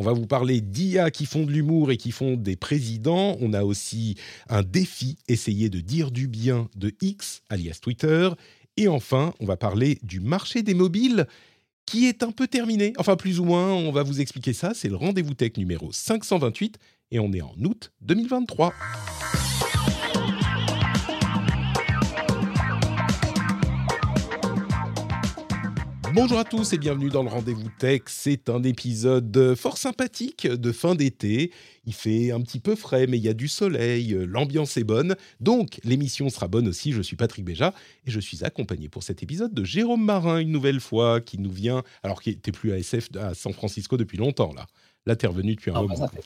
On va vous parler d'IA qui font de l'humour et qui font des présidents. On a aussi un défi, essayer de dire du bien de X, alias Twitter. Et enfin, on va parler du marché des mobiles qui est un peu terminé. Enfin, plus ou moins, on va vous expliquer ça. C'est le rendez-vous tech numéro 528 et on est en août 2023. Bonjour à tous et bienvenue dans le Rendez-vous Tech. C'est un épisode fort sympathique de fin d'été. Il fait un petit peu frais, mais il y a du soleil, l'ambiance est bonne. Donc, l'émission sera bonne aussi. Je suis Patrick Béja et je suis accompagné pour cet épisode de Jérôme Marin, une nouvelle fois, qui nous vient, alors qu'il n'était plus à SF à San Francisco depuis longtemps, là. Là, tu es revenu depuis un Ah, moment. ça, fait,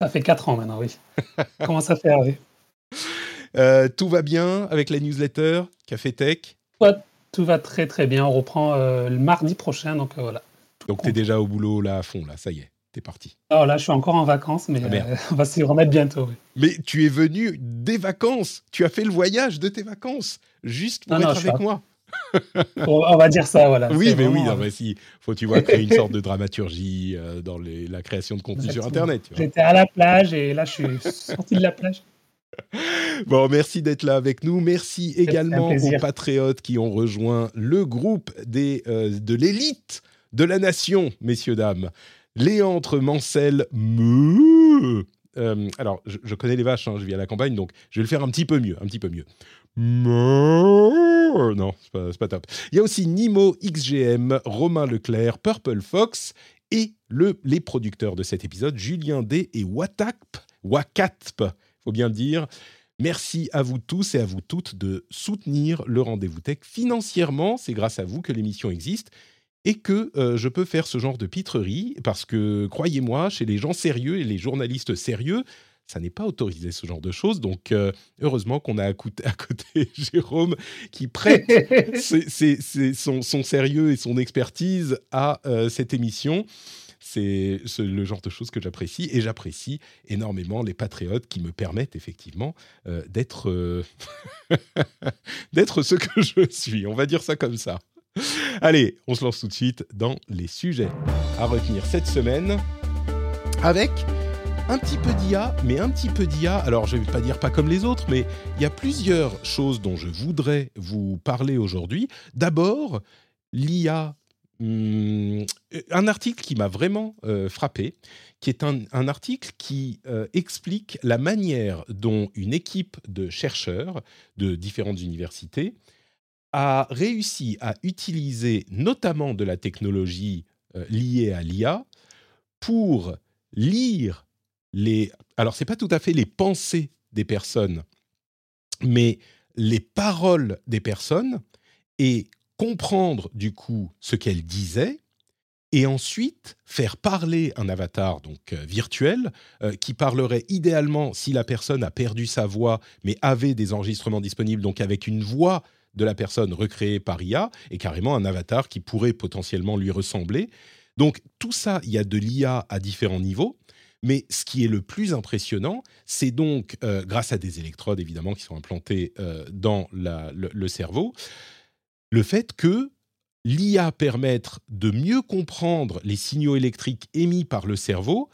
ça fait 4 ans maintenant, oui. Comment ça fait Hervé Euh, tout va bien avec la newsletter Café Tech? Tout va très très bien. On reprend euh, le mardi prochain, donc euh, voilà. Donc, tu es déjà au boulot, là, à fond, là. Ça y est, t'es parti. Alors là, je suis encore en vacances, mais Ah, euh, on va s'y remettre bientôt. oui. Mais tu es venu des vacances. Tu as fait le voyage de tes vacances, juste pour Non, être avec moi. On va dire ça, voilà. Oui, mais oui, vraiment, non, mais si, faut, tu vois, créer une sorte de dramaturgie euh, dans les- la création de contenu sur. Internet. J'étais à la plage et là, je suis sorti de la plage. Bon, merci d'être là avec nous. Merci également aux patriotes qui ont rejoint le groupe des, euh, de l'élite de la nation, messieurs, dames. Léantre, Mancel, Meuh. Euh, alors, je, je connais les vaches, hein, je vis à la campagne, donc je vais le faire un petit peu mieux, un petit peu mieux. Meuh. Non, c'est pas, pas top. Il y a aussi Nimo, XGM, Romain Leclerc, Purple Fox et le, les producteurs de cet épisode, Julien D et Watakp, Wakatp, faut bien le dire. Merci à vous tous et à vous toutes de soutenir le rendez-vous tech financièrement. C'est grâce à vous que l'émission existe et que euh, je peux faire ce genre de pitrerie parce que, croyez-moi, chez les gens sérieux et les journalistes sérieux, ça n'est pas autorisé ce genre de choses. Donc, euh, heureusement qu'on a à côté, à côté Jérôme qui prête son sérieux et son expertise à euh, cette émission. C'est le genre de choses que j'apprécie et j'apprécie énormément les patriotes qui me permettent effectivement euh, d'être euh, d'être ce que je suis. On va dire ça comme ça. Allez, on se lance tout de suite dans les sujets à retenir cette semaine avec un petit peu d'IA, mais un petit peu d'IA. Alors, je ne vais pas dire pas comme les autres, mais il y a plusieurs choses dont je voudrais vous parler aujourd'hui. D'abord, l'IA. Hum, un article qui m'a vraiment euh, frappé, qui est un, article qui euh, explique la manière dont une équipe de chercheurs de différentes universités a réussi à utiliser notamment de la technologie euh, liée à l'IA pour lire les... Alors, ce n'est pas tout à fait les pensées des personnes, mais les paroles des personnes et comprendre du coup ce qu'elles disaient et ensuite faire parler un avatar donc euh, virtuel euh, qui parlerait idéalement si la personne a perdu sa voix mais avait des enregistrements disponibles donc avec une voix de la personne recréée par IA et carrément un avatar qui pourrait potentiellement lui ressembler. Donc tout ça, il y a de l'IA à différents niveaux. Mais ce qui est le plus impressionnant, c'est donc, euh, grâce à des électrodes évidemment qui sont implantées dans le cerveau, le fait que l'IA permette de mieux comprendre les signaux électriques émis par le cerveau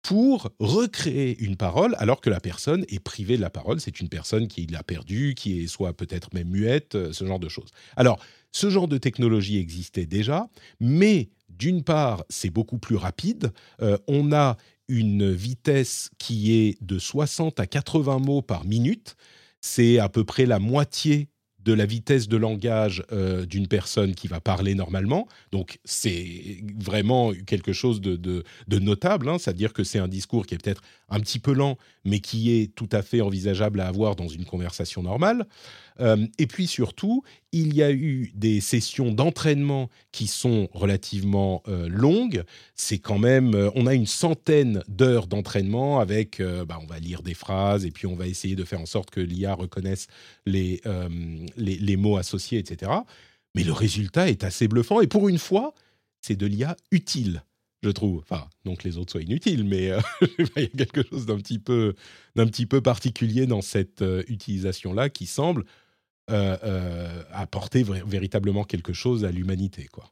pour recréer une parole alors que la personne est privée de la parole. C'est une personne qui l'a perdue, qui est soit peut-être même muette, euh, ce genre de choses. Alors, ce genre de technologie existait déjà, mais d'une part, c'est beaucoup plus rapide. Euh, on a une vitesse qui est de 60 à 80 mots par minute. C'est à peu près la moitié de la vitesse de langage euh, d'une personne qui va parler normalement. Donc c'est vraiment quelque chose de, notable. hein. C'est-à-dire que c'est un discours qui est peut-être un petit peu lent, mais qui est tout à fait envisageable à avoir dans une conversation normale. Et puis surtout, il y a eu des sessions d'entraînement qui sont relativement longues. C'est quand même, on a une centaine d'heures d'entraînement avec, bah, on va lire des phrases et puis on va essayer de faire en sorte que l'IA reconnaisse les, les, mots associés, etc. Mais le résultat est assez bluffant et pour une fois, c'est de l'IA utile je trouve. Enfin, non que les autres soient inutiles, mais euh, il y a quelque chose d'un petit peu, petit peu particulier dans cette euh, utilisation-là qui semble euh, apporter véritablement quelque chose à l'humanité, quoi.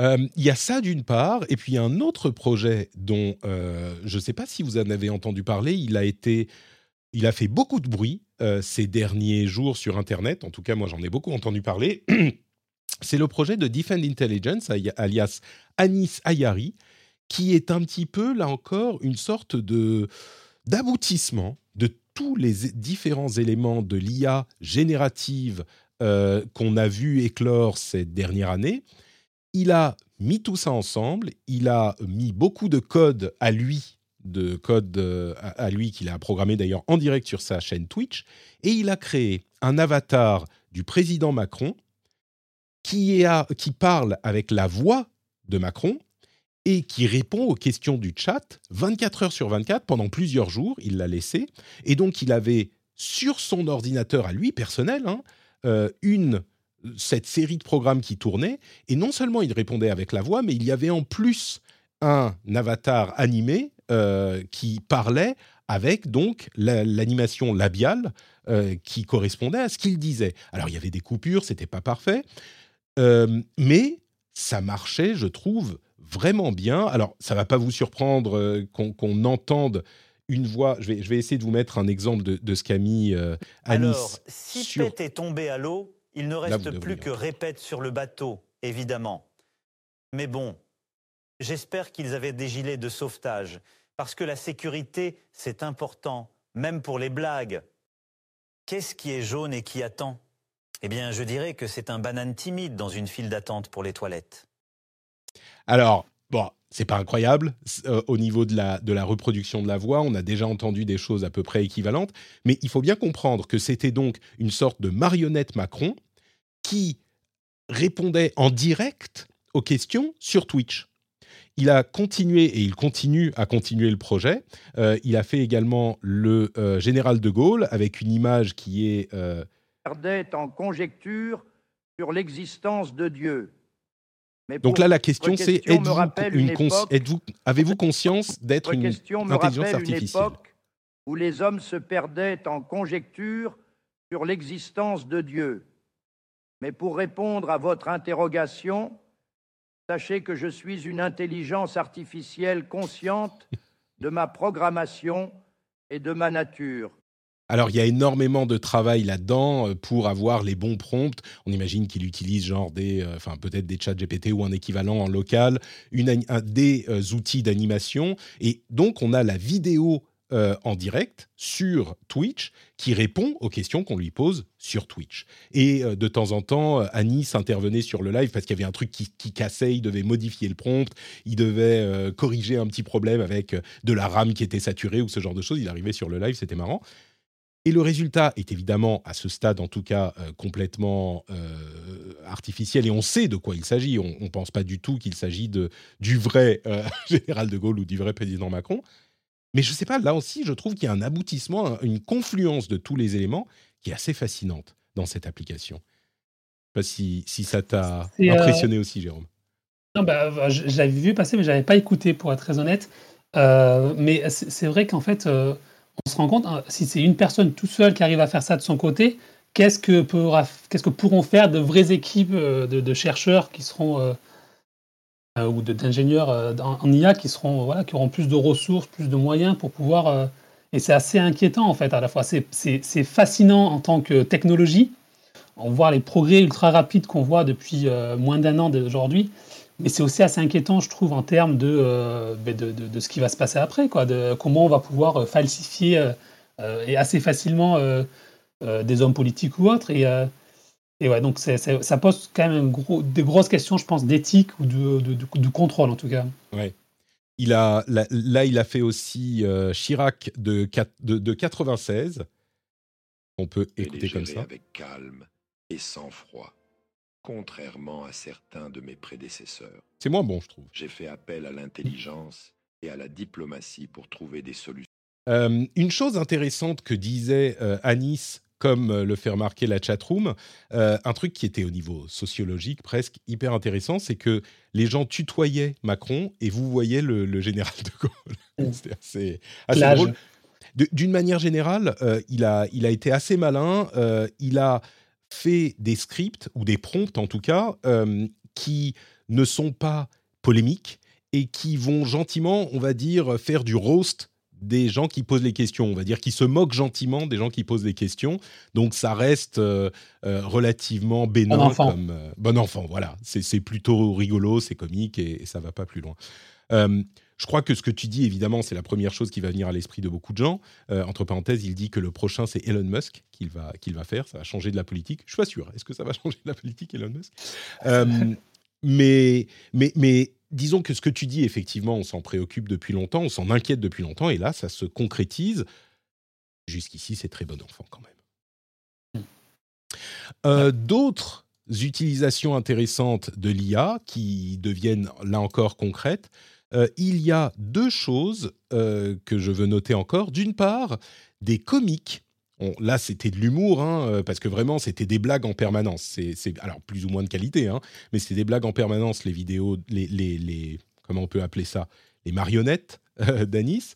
Il y a ça d'une part, et puis un autre projet dont je ne sais pas si vous en avez entendu parler. Il a été, il a fait beaucoup de bruit ces derniers jours sur Internet. En tout cas, moi, j'en ai beaucoup entendu parler. c'est le projet de Defend Intelligence, alias Anis Ayari, qui est un petit peu, là encore, une sorte de d'aboutissement tous les différents éléments de l'IA générative euh, qu'on a vu éclore cette dernière année. Il a mis tout ça ensemble, il a mis beaucoup de code à lui, de code euh, à lui qu'il a programmé d'ailleurs en direct sur sa chaîne Twitch, et il a créé un avatar du président Macron qui, qui parle avec la voix de Macron et qui répond aux questions du chat 24 heures sur 24 pendant plusieurs jours. Il l'a laissé. Et donc, il avait sur son ordinateur à lui, personnel, hein, euh, une, cette série de programmes qui tournaient. Et non seulement il répondait avec la voix, mais il y avait en plus un avatar animé euh, qui parlait avec donc l'animation labiale euh, qui correspondait à ce qu'il disait. Alors il y avait des coupures, c'était pas parfait, mais ça marchait, je trouve, vraiment bien. Alors, ça va pas vous surprendre euh, qu'on entende une voix. Je vais, je vais, essayer de vous mettre un exemple de, ce qu'a mis euh, Anis. Alors, si sur... Pet est tombé à l'eau, il ne reste plus que répète sur le bateau, évidemment. Mais bon, j'espère qu'ils avaient des gilets de sauvetage, parce que la sécurité, c'est important, même pour les blagues. Qu'est-ce qui est jaune et qui attend? Eh bien, je dirais que c'est un banane timide dans une file d'attente pour les toilettes. Alors, bon, c'est pas incroyable euh, au niveau de la, de la reproduction de la voix. On a déjà entendu des choses à peu près équivalentes, mais il faut bien comprendre que c'était donc une sorte de marionnette Macron qui répondait en direct aux questions sur Twitch. Il a continué et il continue à continuer le projet. Euh, il a fait également le euh, général de Gaulle avec une image qui est en conjecture sur l'existence de Dieu. Mais Donc là, la question, c'est êtes-vous, avez-vous conscience d'être une intelligence artificielle une époque où les hommes se perdaient en conjecture sur l'existence de Dieu. Mais pour répondre à votre interrogation, sachez que je suis une intelligence artificielle consciente de ma programmation et de ma nature. Alors, il y a énormément de travail là-dedans euh, pour avoir les bons prompts. On imagine qu'il utilise genre des, euh, enfin peut-être des chats GPT ou un équivalent en local, une, des euh, outils d'animation. Et donc, on a la vidéo en direct sur Twitch qui répond aux questions qu'on lui pose sur Twitch. Et de temps en temps, Anis intervenait sur le live parce qu'il y avait un truc qui, qui, cassait, il devait modifier le prompt, il devait corriger un petit problème avec de la RAM qui était saturée ou ce genre de choses. Il arrivait sur le live, c'était marrant. Et le résultat est évidemment, à ce stade en tout cas, euh, complètement euh, artificiel et on sait de quoi il s'agit. On ne pense pas du tout qu'il s'agit du vrai euh, général de Gaulle ou du vrai président Macron. Mais je ne sais pas, là aussi, je trouve qu'il y a un aboutissement, une confluence de tous les éléments qui est assez fascinante dans cette application. Je ne sais pas si, ça t'a impressionné aussi, Jérôme. Non, bah, j'avais vu passer, mais je n'avais pas écouté, pour être très honnête. mais c'est vrai qu'en fait on se rend compte, hein, si c'est une personne tout seule qui arrive à faire ça de son côté, qu'est-ce que, pourront faire de vraies équipes euh, de, chercheurs qui seront euh, euh, ou d'ingénieurs en, IA qui seront voilà qui auront plus de ressources, plus de moyens pour pouvoir et c'est assez inquiétant en fait à la fois. C'est, fascinant en tant que technologie. On voit les progrès ultra rapides qu'on voit depuis moins d'un an d'aujourd'hui mais c'est aussi assez inquiétant, je trouve, en termes euh, ben de, de, de, ce qui va se passer après, quoi, de comment on va pouvoir euh, falsifier euh, et assez facilement des hommes politiques ou autres. Et, et ouais, donc ça pose quand même gros, des grosses questions, je pense, d'éthique ou de, contrôle, en tout cas. Ouais. Il a, là, il a fait aussi Chirac de, de, de 96 On peut écouter comme ça. Avec calme et sans froid, contrairement à certains de mes prédécesseurs. C'est moins bon, je trouve. J'ai fait appel à l'intelligence et à la diplomatie pour trouver des solutions. Euh, une chose intéressante que disait euh, Anis comme euh, le fait remarquer la chatroom, euh, un truc qui était au niveau sociologique presque hyper intéressant, c'est que les gens tutoyaient Macron et vous voyez le, général de Gaulle. c'est assez, drôle. D'une manière générale, euh, il, a, il a été assez malin. il a fait des scripts, ou des prompts en tout cas, qui ne sont pas polémiques et qui vont gentiment, on va dire, faire du roast des gens qui posent les questions, on va dire, qui se moquent gentiment des gens qui posent les questions. Donc ça reste euh, euh, relativement bénin. Bon enfant. Comme, euh, bon enfant, voilà. C'est plutôt rigolo, c'est comique et, et, ça va pas plus loin. Je crois que ce que tu dis, évidemment, c'est la première chose qui va venir à l'esprit de beaucoup de gens. entre parenthèses, il dit que le prochain, c'est Elon Musk qu'il va, qu'il va faire. Ça va changer de la politique. Je suis pas sûr. Est-ce que ça va changer de la politique, Elon Musk? Mais, mais, mais disons que ce que tu dis, effectivement, on s'en préoccupe depuis longtemps, on s'en inquiète depuis longtemps, et là, ça se concrétise. Jusqu'ici, c'est très bon enfant quand même. Euh, d'autres utilisations intéressantes de l'IA qui deviennent là encore concrètes, euh, il y a deux choses euh, que je veux noter encore. D'une part, des comiques là, c'était de l'humour, hein, euh, parce que vraiment, c'était des blagues en permanence. C'est, alors plus ou moins de qualité, hein, mais c'était des blagues en permanence, les vidéos, les, les, comment on peut appeler ça, les marionnettes d'Anis.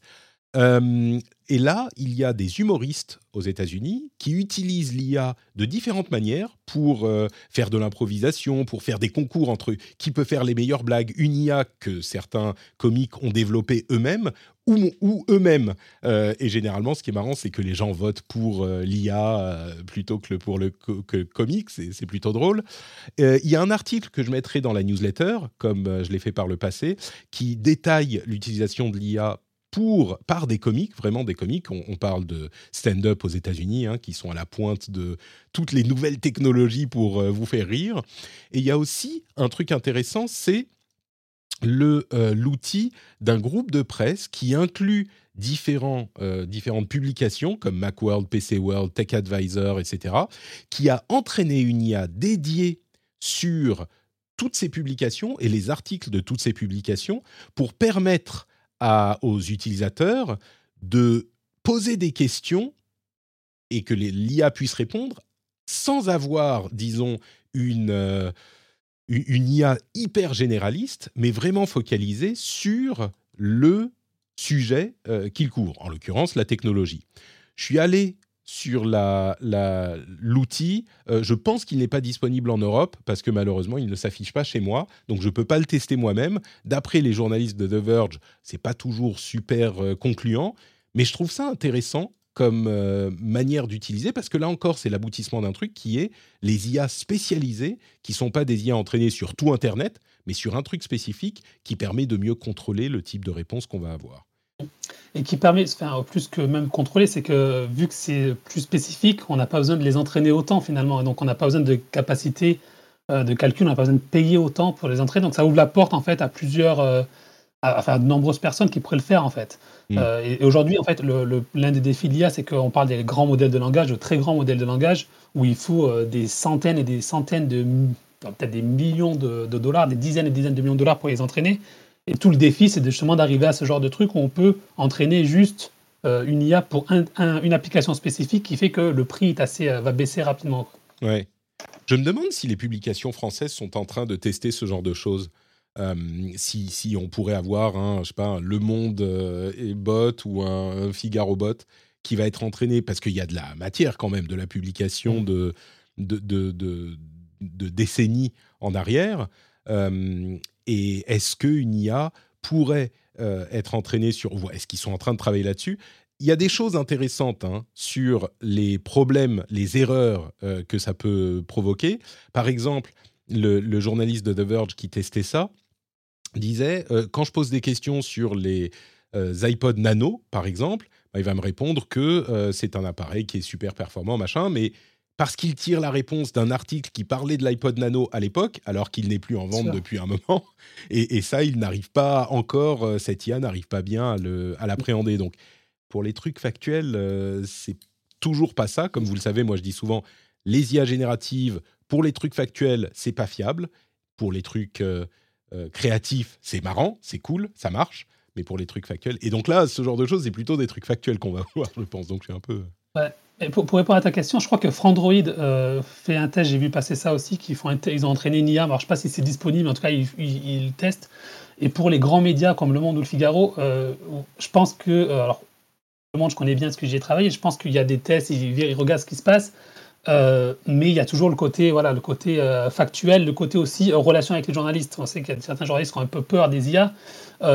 Euh, et là, il y a des humoristes aux États-Unis qui utilisent l'IA de différentes manières pour euh, faire de l'improvisation, pour faire des concours entre. Qui peut faire les meilleures blagues? Une IA que certains comiques ont développé eux-mêmes ou, eux-mêmes. Euh, et généralement, ce qui est marrant, c'est que les gens votent pour l'IA plutôt que pour le comique. C'est plutôt drôle. Il y a un article que je mettrai dans la newsletter, comme je l'ai fait par le passé, qui détaille l'utilisation de l'IA pour, par des comiques, vraiment des comiques. On, parle de stand-up aux États-Unis, hein, qui sont à la pointe de toutes les nouvelles technologies pour euh, vous faire rire. Et il y a aussi un truc intéressant, c'est le euh, l'outil d'un groupe de presse qui inclut différents, euh, différentes publications comme Macworld, PC World, Tech Advisor, etc., qui a entraîné une IA dédiée sur toutes ces publications et les articles de toutes ces publications pour permettre aux utilisateurs de poser des questions et que l'IA puisse répondre sans avoir, disons, une, euh, une IA hyper généraliste, mais vraiment focalisée sur le sujet euh, qu'il court, en l'occurrence la technologie. Je suis allé sur l'outil. Euh, je pense qu'il n'est pas disponible en Europe parce que malheureusement, il ne s'affiche pas chez moi. Donc, je ne peux pas le tester moi-même. D'après les journalistes de The Verge, c'est pas toujours super euh, concluant. Mais je trouve ça intéressant comme euh, manière d'utiliser parce que là encore, c'est l'aboutissement d'un truc qui est les IA spécialisées, qui sont pas des IA entraînées sur tout Internet, mais sur un truc spécifique qui permet de mieux contrôler le type de réponse qu'on va avoir et qui permet, enfin, plus que même contrôler, c'est que vu que c'est plus spécifique, on n'a pas besoin de les entraîner autant finalement. Donc on n'a pas besoin de capacité euh, de calcul, on n'a pas besoin de payer autant pour les entraîner. Donc ça ouvre la porte en fait à plusieurs, euh, à, de nombreuses personnes qui pourraient le faire en fait. Mm. Euh, et, aujourd'hui, en fait, l'un des défis d'IA, c'est qu'on parle des grands modèles de langage, de très grands modèles de langage, où il faut des centaines et des centaines de, peut-être des millions de, de dollars, des dizaines et des dizaines de millions de dollars pour les entraîner. Et tout le défi, c'est justement d'arriver à ce genre de truc où on peut entraîner juste euh, une IA pour une application spécifique qui fait que le prix est assez, euh, va baisser rapidement. Ouais. Je me demande si les publications françaises sont en train de tester ce genre de choses. Euh, si, si, on pourrait avoir un, je sais pas, un Le Monde bot ou un, Figaro bot qui va être entraîné, parce qu'il y a de la matière quand même, de la publication de, de, de, de décennies en arrière. Et est-ce qu'une IA pourrait euh, être entraînée sur... Est-ce qu'ils sont en train de travailler là-dessus? Il y a des choses intéressantes hein, sur les problèmes, les erreurs euh, que ça peut provoquer. Par exemple, le, journaliste de The Verge qui testait ça disait euh, quand je pose des questions sur les iPod Nano, par exemple, bah, il va me répondre que c'est un appareil qui est super performant, machin, mais parce qu'il tire la réponse d'un article qui parlait de l'iPod Nano à l'époque, alors qu'il n'est plus en vente depuis un moment. Et, ça, il n'arrive pas encore, euh, cette IA n'arrive pas bien à l'appréhender. Donc, pour les trucs factuels, euh, c'est toujours pas ça. Comme vous le savez, moi je dis souvent, les IA génératives, pour les trucs factuels, c'est pas fiable. Pour les trucs euh, euh, créatifs, c'est marrant, c'est cool, ça marche. Mais pour les trucs factuels. Et donc là, ce genre de choses, c'est plutôt des trucs factuels qu'on va voir, je pense. Donc je suis un peu. Ouais. Pour, répondre à ta question, je crois que Frandroid euh, fait un test, j'ai vu passer ça aussi, font ils ont entraîné une IA, alors je ne sais pas si c'est disponible, mais en tout cas, ils, testent. Et pour les grands médias comme Le Monde ou Le Figaro, je pense que, alors, Le Monde, je connais bien ce que j'ai travaillé, je pense qu'il y a des tests, ils regardent ce qui se passe, euh, mais il y a toujours le côté, voilà, le côté euh, factuel, le côté aussi euh, relation avec les journalistes. On sait qu'il y a certains journalistes qui ont un peu peur des IA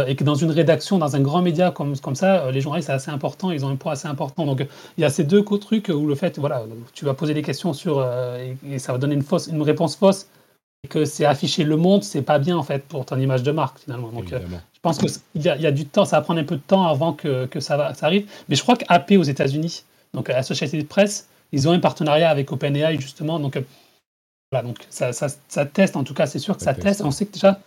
et que dans une rédaction, dans un grand média comme, comme ça, les journalistes c'est assez important, ils ont un poids assez important. Donc il y a ces deux trucs où le fait, voilà, tu vas poser des questions sur et, ça va donner une fausse, une réponse fausse et que c'est afficher le monde, c'est pas bien en fait pour ton image de marque finalement. Donc je pense qu'il y, a, y a du temps, ça va prendre un peu de temps avant que, que ça, va, ça arrive. Mais je crois qu'AP aux États-Unis, donc Associated Press, ils ont un partenariat avec OpenAI justement. Donc, euh, voilà, donc ça, ça, ça, teste, en tout cas, c'est sûr que ça, teste. On sait que déjà,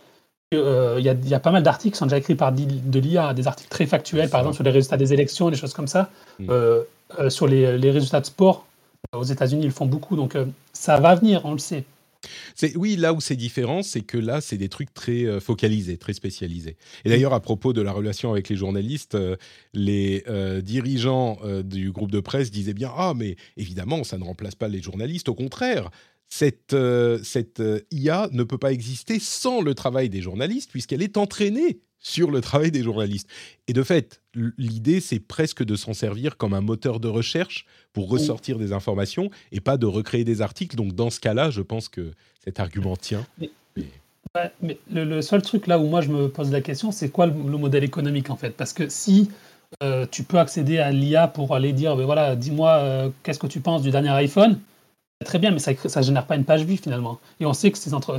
il euh, y, a, y, a pas mal d'articles qui sont déjà écrits par de l'IA, des articles très factuels, par exemple sur les résultats des élections, des choses comme ça. Mm. Euh, sur les, les, résultats de sport, aux États-Unis, ils font beaucoup. Donc ça va venir, on le sait oui, là où c'est différent, c'est que là, c'est des trucs très euh, focalisés, très spécialisés. Et d'ailleurs, à propos de la relation avec les journalistes, euh, les euh, dirigeants du groupe de presse disaient bien Ah, mais évidemment, ça ne remplace pas les journalistes. Au contraire, cette, cette IA ne peut pas exister sans le travail des journalistes, puisqu'elle est entraînée sur le travail des journalistes. Et de fait, l'idée, c'est presque de s'en servir comme un moteur de recherche pour ressortir des informations et pas de recréer des articles. Donc dans ce cas-là, je pense que cet argument tient. Mais, le, seul truc là où moi je me pose la question, c'est quoi le, modèle économique en fait? Parce que si euh, tu peux accéder à l'IA pour aller dire, ben voilà, dis-moi euh, qu'est-ce que tu penses du dernier iPhone, très bien, mais ça ne génère pas une page vue finalement. Et on sait que c'est entre,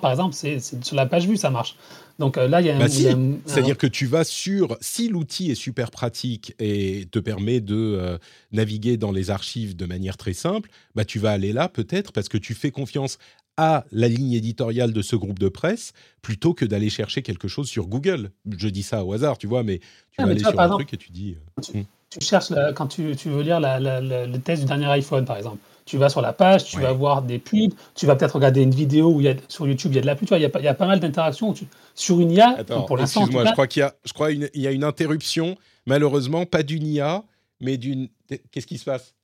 par exemple, c'est sur la page vue ça marche. Donc euh, là, il y a, bah C'est-à-dire que tu vas sur, si l'outil est super pratique et te permet de euh, naviguer dans les archives de manière très simple, bah tu vas aller là peut-être parce que tu fais confiance à la ligne éditoriale de ce groupe de presse plutôt que d'aller chercher quelque chose sur Google. Je dis ça au hasard, tu vois, mais tu ah, vas aller sur un truc et tu dis. Euh, hmm. tu, cherches quand tu, tu, veux lire le test du dernier iPhone, par exemple tu vas sur la page, tu vas voir des pubs, tu vas peut-être regarder une vidéo où il y a, sur YouTube il y a de la pub, il, y a, il y a pas mal d'interactions sur une IA. Attends, pour excuse-moi, je crois qu'il y a, je crois une, il y a une interruption, malheureusement, pas d'une IA, mais d'une. Qu'est-ce qui se passe?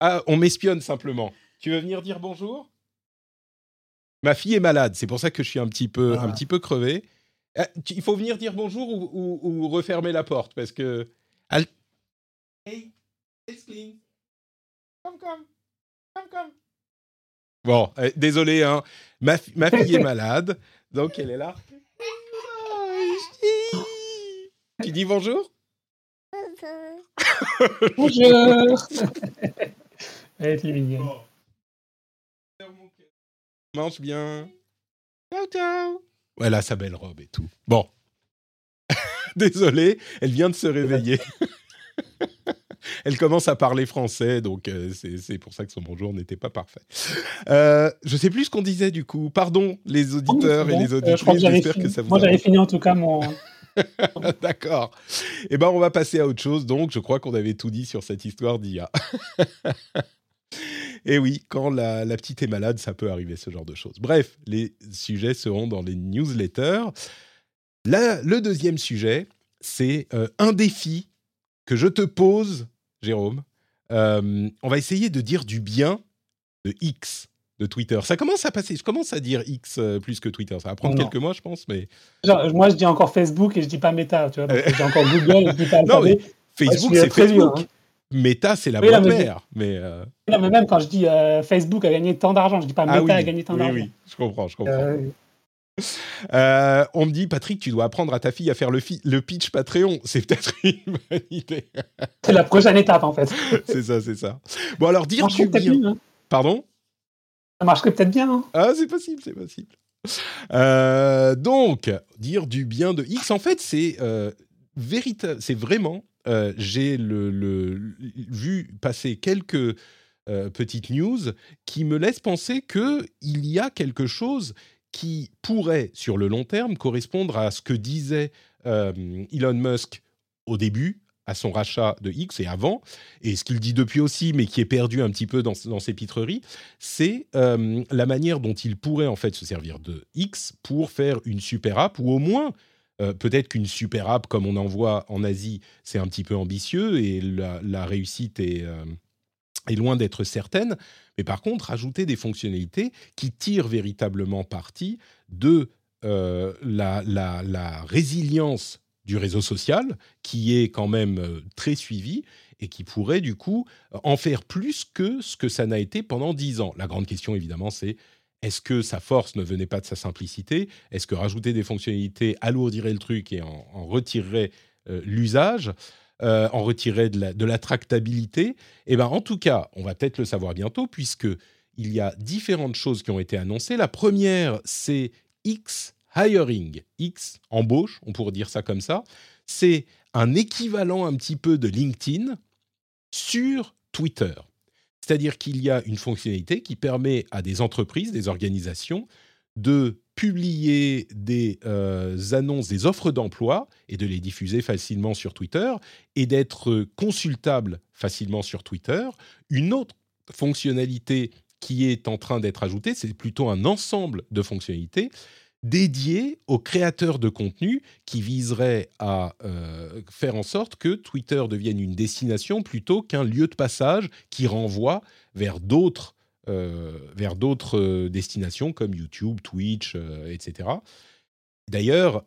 Ah, on m'espionne simplement. Tu veux venir dire bonjour? Ma fille est malade, c'est pour ça que je suis un petit peu, un ah. petit peu crevé. Ah, il faut venir dire bonjour ou, ou, refermer la porte parce que. Hey, it's clean. Comme, comme. Comme, comme. Bon, euh, désolé, hein. Ma, ma fille est malade, donc elle est là. tu dis bonjour? Bonjour Elle est mignonne. Mange bien. Ciao, ciao. Voilà sa belle robe et tout. Bon. Désolé, elle vient de se réveiller. elle commence à parler français, donc euh, c'est pour ça que son bonjour n'était pas parfait. Euh, je sais plus ce qu'on disait du coup. Pardon, les auditeurs et les euh, auditrices. J'espère que ça vous. Moi, j'avais fini en tout cas mon. D'accord. Eh ben, on va passer à autre chose. Donc, je crois qu'on avait tout dit sur cette histoire d'IA. Et oui, quand la, petite est malade, ça peut arriver ce genre de choses. Bref, les sujets seront dans les newsletters. le deuxième sujet, c'est euh, un défi que je te pose Jérôme. Euh, on va essayer de dire du bien de X de Twitter. Ça commence à passer. Je commence à dire X euh, plus que Twitter. Ça va prendre quelques mois, je pense, mais. moi, je dis encore Facebook et je dis pas Meta. Tu vois, parce que j'ai encore Google et je dis pas non, mais Facebook, c'est Facebook. Hein. Meta, c'est la bonne mère. Mais, euh, mais même quand je dis Facebook a gagné tant d'argent, je dis pas ah Meta a gagné tant d'argent. Oui, je comprends, je comprends. Euh, on me dit, Patrick, tu dois apprendre à ta fille à faire le, le pitch Patreon. C'est peut-être une bonne idée. c'est la prochaine étape, en fait. c'est ça, c'est ça. Bon, alors, dire du bien. Hein. Pardon? Ça marcherait peut-être bien. Hein. ah, c'est possible, c'est possible. Euh, donc, dire du bien de X, en fait, c'est euh, véritable, c'est vraiment. J'ai le, vu passer quelques petites news qui me laissent penser qu'il y a quelque chose qui pourrait, sur le long terme, correspondre à ce que disait euh, Elon Musk au début, à son rachat de X et avant, et ce qu'il dit depuis aussi, mais qui est perdu un petit peu dans, ses pitreries, c'est euh, la manière dont il pourrait en fait se servir de X pour faire une super app, ou au moins euh, peut-être qu'une super app comme on en voit en Asie, c'est un petit peu ambitieux et la, réussite est, est loin d'être certaine. Mais par contre, ajouter des fonctionnalités qui tirent véritablement parti de la, la, résilience du réseau social, qui est quand même euh, très suivi et qui pourrait du coup en faire plus que ce que ça n'a été pendant dix ans. La grande question évidemment c'est est-ce que sa force ne venait pas de sa simplicité? Est-ce que rajouter des fonctionnalités alourdirait le truc et en, retirerait euh, l'usage? Euh, en retirerait de la, tractabilité Eh bien, en tout cas, on va peut-être le savoir bientôt, puisque il y a différentes choses qui ont été annoncées. La première, c'est X hiring, X, embauche, on pourrait dire ça comme ça, c'est un équivalent un petit peu de LinkedIn sur Twitter. C'est-à-dire qu'il y a une fonctionnalité qui permet à des entreprises, des organisations, de publier des euh, annonces, des offres d'emploi et de les diffuser facilement sur Twitter et d'être consultables facilement sur Twitter. Une autre fonctionnalité qui est en train d'être ajoutée, c'est plutôt un ensemble de fonctionnalités, dédié aux créateurs de contenu qui viserait à euh, faire en sorte que Twitter devienne une destination plutôt qu'un lieu de passage qui renvoie vers d'autres vers d'autres euh, destinations comme YouTube, Twitch, etc. D'ailleurs,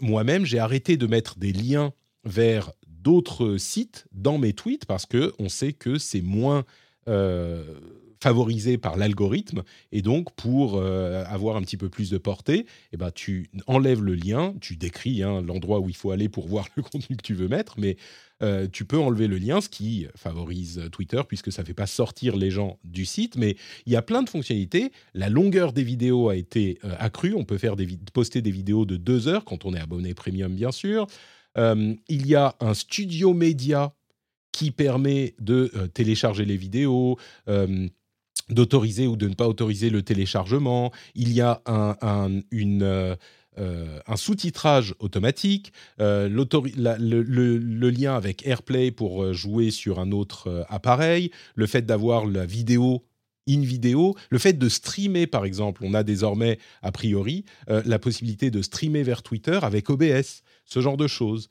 moi-même, j'ai arrêté de mettre des liens vers d'autres sites dans mes tweets parce que on sait que c'est moins favorisé par l'algorithme. Et donc, pour euh, avoir un petit peu plus de portée, eh ben, tu enlèves le lien, tu décris hein, l'endroit où il faut aller pour voir le contenu que tu veux mettre, mais euh, tu peux enlever le lien, ce qui favorise Twitter puisque ça ne fait pas sortir les gens du site. Mais il y a plein de fonctionnalités. La longueur des vidéos a été euh, accrue. On peut faire des poster des vidéos de deux heures quand on est abonné premium, bien sûr. il y a un studio média qui permet de télécharger les vidéos, d'autoriser ou de ne pas autoriser le téléchargement. Il y a un, une, euh, euh, un sous-titrage automatique, euh, le, lien avec AirPlay pour jouer sur un autre appareil, le fait d'avoir la vidéo in vidéo, le fait de streamer par exemple, on a désormais a priori la possibilité de streamer vers Twitter avec OBS, ce genre de choses.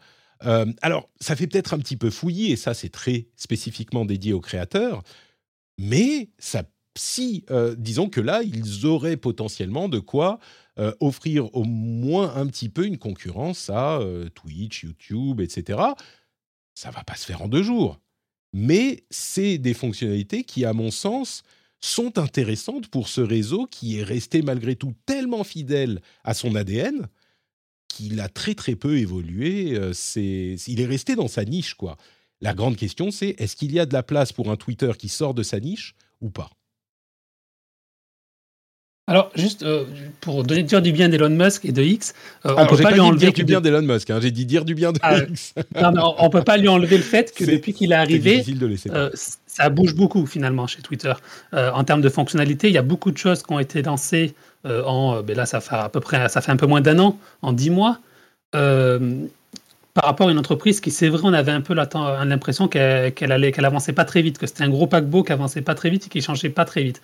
alors, ça fait peut-être un petit peu fouillis, et ça c'est très spécifiquement dédié aux créateurs, mais ça si, euh, disons que là, ils auraient potentiellement de quoi euh, offrir au moins un petit peu une concurrence à euh, Twitch, YouTube, etc. Ça va pas se faire en deux jours. Mais c'est des fonctionnalités qui, à mon sens, sont intéressantes pour ce réseau qui est resté malgré tout tellement fidèle à son ADN qu'il a très très peu évolué. C'est, il est resté dans sa niche, quoi. La grande question, c'est est-ce qu'il y a de la place pour un Twitter qui sort de sa niche ou pas? Alors, juste euh, pour dire du bien d'Elon Musk et de X, euh, on peut pas, lui enlever dire du bien d'Elon Musk. Hein, j'ai dit dire du bien de ah, X. non, non, on peut pas lui enlever le fait que depuis qu'il est arrivé, euh, ça bouge beaucoup finalement chez Twitter. en termes de fonctionnalités, il y a beaucoup de choses qui ont été lancées en, ben là, ça fait à peu près, ça fait un peu moins d'un an, en dix mois. par rapport à une entreprise qui, c'est vrai, on avait un peu l'impression qu'elle allait, qu'elle avançait pas très vite, que c'était un gros paquebot qui avançait pas très vite et qui changeait pas très vite.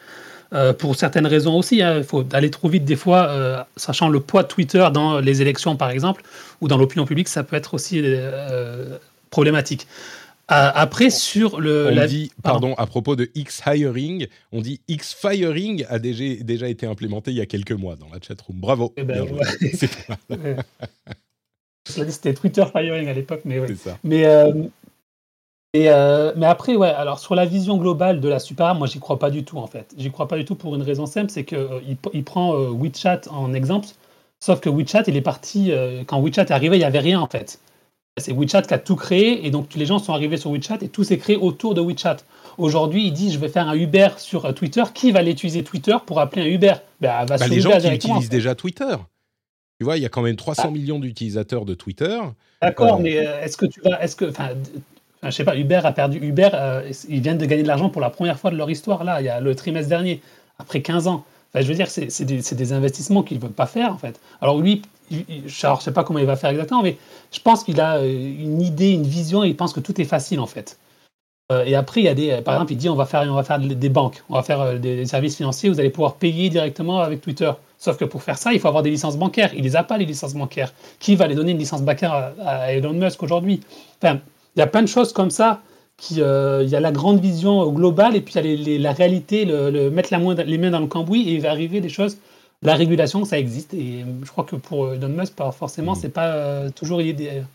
Euh, pour certaines raisons aussi. Hein. Il faut aller trop vite des fois, euh, sachant le poids de Twitter dans les élections, par exemple, ou dans l'opinion publique, ça peut être aussi euh, problématique. après, sur le. On dit, pardon, à propos de X-Hiring, on dit X-Firing a déjà, déjà été implémenté il y a quelques mois dans la chatroom. Bravo. Eh ben, C'était Twitter Firing à l'époque, mais oui. Mais, euh, mais après, ouais, alors sur la vision globale de la super moi j'y crois pas du tout en fait. J'y crois pas du tout pour une raison simple, c'est qu'il euh, il prend euh, WeChat en exemple, sauf que WeChat, il est parti, quand WeChat est arrivé, il n'y avait rien en fait. C'est WeChat qui a tout créé, et donc les gens sont arrivés sur WeChat et tout s'est créé autour de WeChat. Aujourd'hui, il dit je vais faire un Uber sur Twitter. Qui va l'utiliser Twitter pour appeler un Uber? Ben, bah, Les gens qui utilisent déjà Twitter. Tu vois, il y a quand même 300 ah. millions d'utilisateurs de Twitter. D'accord, mais est-ce que tu vas, est-ce que, je sais pas, Uber a perdu. Uber, euh, ils viennent de gagner de l'argent pour la première fois de leur histoire, là, il y a le trimestre dernier, après 15 ans. je veux dire, c'est des, investissements qu'il ne veut pas faire, en fait. Alors lui, je ne sais pas comment il va faire exactement, mais je pense qu'il a une idée, une vision, et il pense que tout est facile, en fait. Euh, et après, il y a des, par exemple, il dit on va faire, on va faire des banques, on va faire euh, des services financiers, vous allez pouvoir payer directement avec Twitter. Sauf que pour faire ça, il faut avoir des licences bancaires. Il les a pas, les licences bancaires. Qui va les donner une licence bancaire à, Elon Musk aujourd'hui? Enfin, il y a plein de choses comme ça. Qui, euh, il y a la grande vision globale et puis il y a la réalité, le, mettre la les mains dans le cambouis et il va arriver des choses. La régulation, ça existe et je crois que pour Elon Musk, pas forcément, mmh. c'est pas toujours idéal.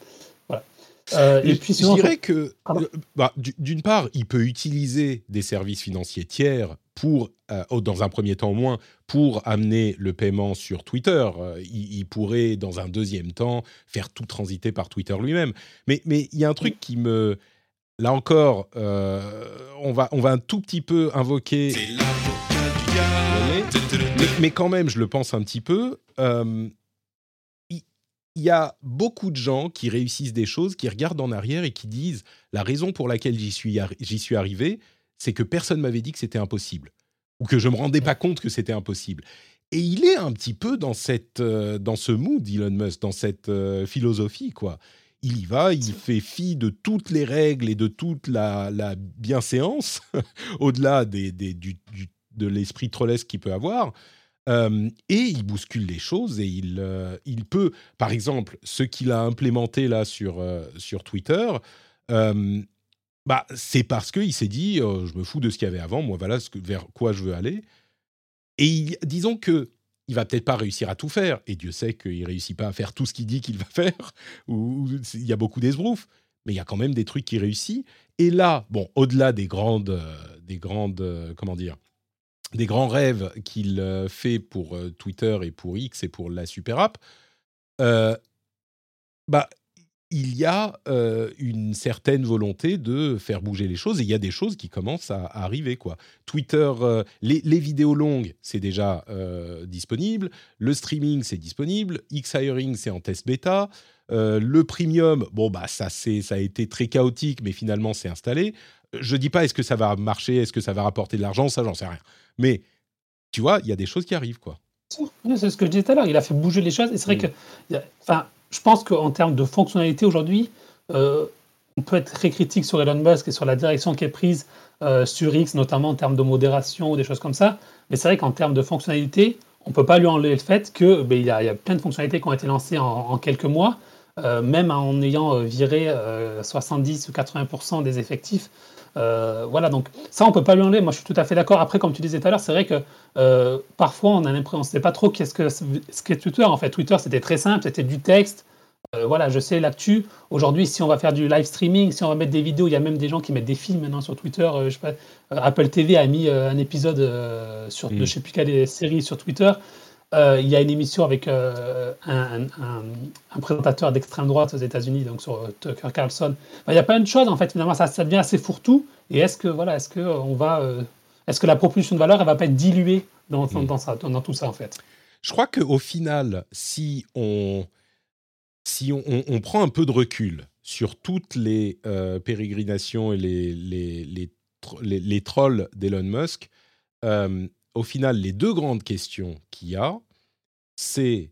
Euh, et puis, je dirais que, euh, bah, d'une part, il peut utiliser des services financiers tiers pour, euh, dans un premier temps au moins, pour amener le paiement sur Twitter. il, pourrait, dans un deuxième temps, faire tout transiter par Twitter lui-même. Mais il y a un truc qui me... Là encore, on, va, on va un tout petit peu invoquer... Mais, mais, quand même, je le pense un petit peu il y a beaucoup de gens qui réussissent des choses, qui regardent en arrière et qui disent la raison pour laquelle j'y suis, j'y suis arrivé, c'est que personne m'avait dit que c'était impossible ou que je me rendais pas compte que c'était impossible. Et il est un petit peu dans cette, euh, dans ce mood, Elon Musk, dans cette euh, philosophie, quoi. Il y va, il fait fi de toutes les règles et de toute la, la bienséance, au-delà des, des, du, de l'esprit trollesque qu'il peut avoir. Euh, et il bouscule les choses et il, il peut, par exemple, ce qu'il a implémenté là sur, sur Twitter, bah, c'est parce qu'il s'est dit, je me fous de ce qu'il y avait avant, moi voilà vers quoi je veux aller. Et disons que il va peut-être pas réussir à tout faire, et Dieu sait qu'il réussit pas à faire tout ce qu'il dit qu'il va faire, ou il y a beaucoup d'esbroufs, mais il y a quand même des trucs qui réussissent. Et là, bon, au-delà des grandes, des grandes, comment dire, des grands rêves qu'il euh, fait pour euh, Twitter et pour X et pour la super app, euh, bah, il y a une certaine volonté de faire bouger les choses et il y a des choses qui commencent à, arriver. Quoi. Twitter, les, vidéos longues, c'est déjà disponible. Le streaming, c'est disponible. X-Hiring, c'est en test bêta. le premium, bon, bah, ça, ça a été très chaotique, mais finalement, c'est installé. Je dis pas est-ce que ça va marcher, est-ce que ça va rapporter de l'argent, ça, j'en sais rien. Mais tu vois, il y a des choses qui arrivent, quoi. C'est ce que je disais tout à l'heure. Il a fait bouger les choses. Et c'est vrai mm. que, enfin, je pense qu'en termes de fonctionnalité aujourd'hui, euh, on peut être très critique sur Elon Musk et sur la direction qui est prise euh, sur X, notamment en termes de modération ou des choses comme ça. Mais c'est vrai qu'en termes de fonctionnalité, on ne peut pas lui enlever le fait qu'il ben, y, a, plein de fonctionnalités qui ont été lancées en, quelques mois, euh, même en ayant viré 70 ou 80% des effectifs. Euh, voilà, donc ça, on peut pas lui enlever. Moi, je suis tout à fait d'accord. Après, comme tu disais tout à l'heure, c'est vrai que euh, parfois, on a l'impression, on ne sait pas trop qu'est-ce que ce qu'est Twitter. En fait, Twitter, c'était très simple, c'était du texte. Euh, voilà, je sais l'actu. Aujourd'hui, si on va faire du live streaming, si on va mettre des vidéos, il y a même des gens qui mettent des films maintenant sur Twitter. je sais pas, Apple TV a mis un épisode sur, de mm. je sais plus quelle série sur Twitter. Euh, il y a une émission avec euh, un, présentateur d'extrême droite aux États-Unis, donc sur euh, Tucker Carlson. il y a plein de choses en fait. Finalement, ça, devient assez fourre-tout. Et est-ce que voilà, est-ce que on va, est-ce que la propulsion de valeur, elle va pas être diluée dans, dans, mm. dans, tout ça en fait? Je crois qu'au final, si on si on, on, prend un peu de recul sur toutes les pérégrinations et les les, les, les, trolls d'Elon Musk, au final, les deux grandes questions qu'il y a, c'est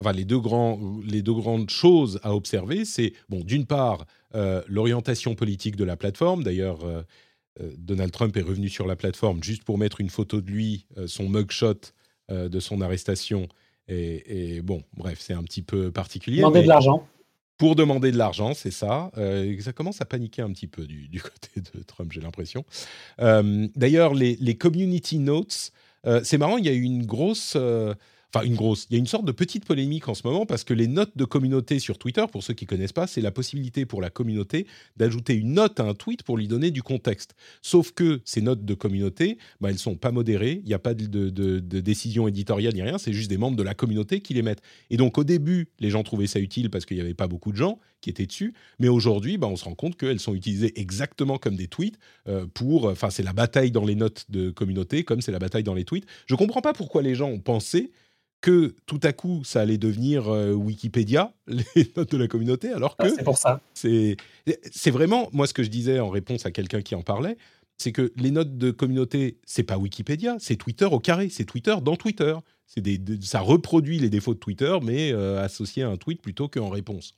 enfin, les deux, grands, les deux grandes choses à observer, c'est, bon, d'une part, euh, l'orientation politique de la plateforme. D'ailleurs, euh, euh, Donald Trump est revenu sur la plateforme juste pour mettre une photo de lui, son mugshot de son arrestation. Et, et bon, bref, c'est un petit peu particulier. Demander de l'argent pour demander de l'argent, c'est ça. Euh, ça commence à paniquer un petit peu du, côté de Trump, j'ai l'impression. Euh, d'ailleurs, les, community notes, euh, c'est marrant, il y a eu une grosse enfin une grosse, il y a une sorte de petite polémique en ce moment parce que les notes de communauté sur Twitter, pour ceux qui connaissent pas, c'est la possibilité pour la communauté d'ajouter une note à un tweet pour lui donner du contexte. Sauf que ces notes de communauté, bah, elles sont pas modérées, il n'y a pas de, de, décision éditoriale ni rien, c'est juste des membres de la communauté qui les mettent. Et donc au début, les gens trouvaient ça utile parce qu'il n'y avait pas beaucoup de gens qui étaient dessus, mais aujourd'hui, bah, on se rend compte qu'elles sont utilisées exactement comme des tweets euh, pour, enfin c'est la bataille dans les notes de communauté comme c'est la bataille dans les tweets. Je comprends pas pourquoi les gens ont pensé que tout à coup, ça allait devenir euh, Wikipédia, les notes de la communauté, alors que... c'est pour ça. C'est vraiment, moi, ce que je disais en réponse à quelqu'un qui en parlait, c'est que les notes de communauté, c'est pas Wikipédia, c'est Twitter au carré, c'est Twitter dans Twitter. C'est des, ça reproduit les défauts de Twitter, mais euh, associé à un tweet plutôt qu'en réponse.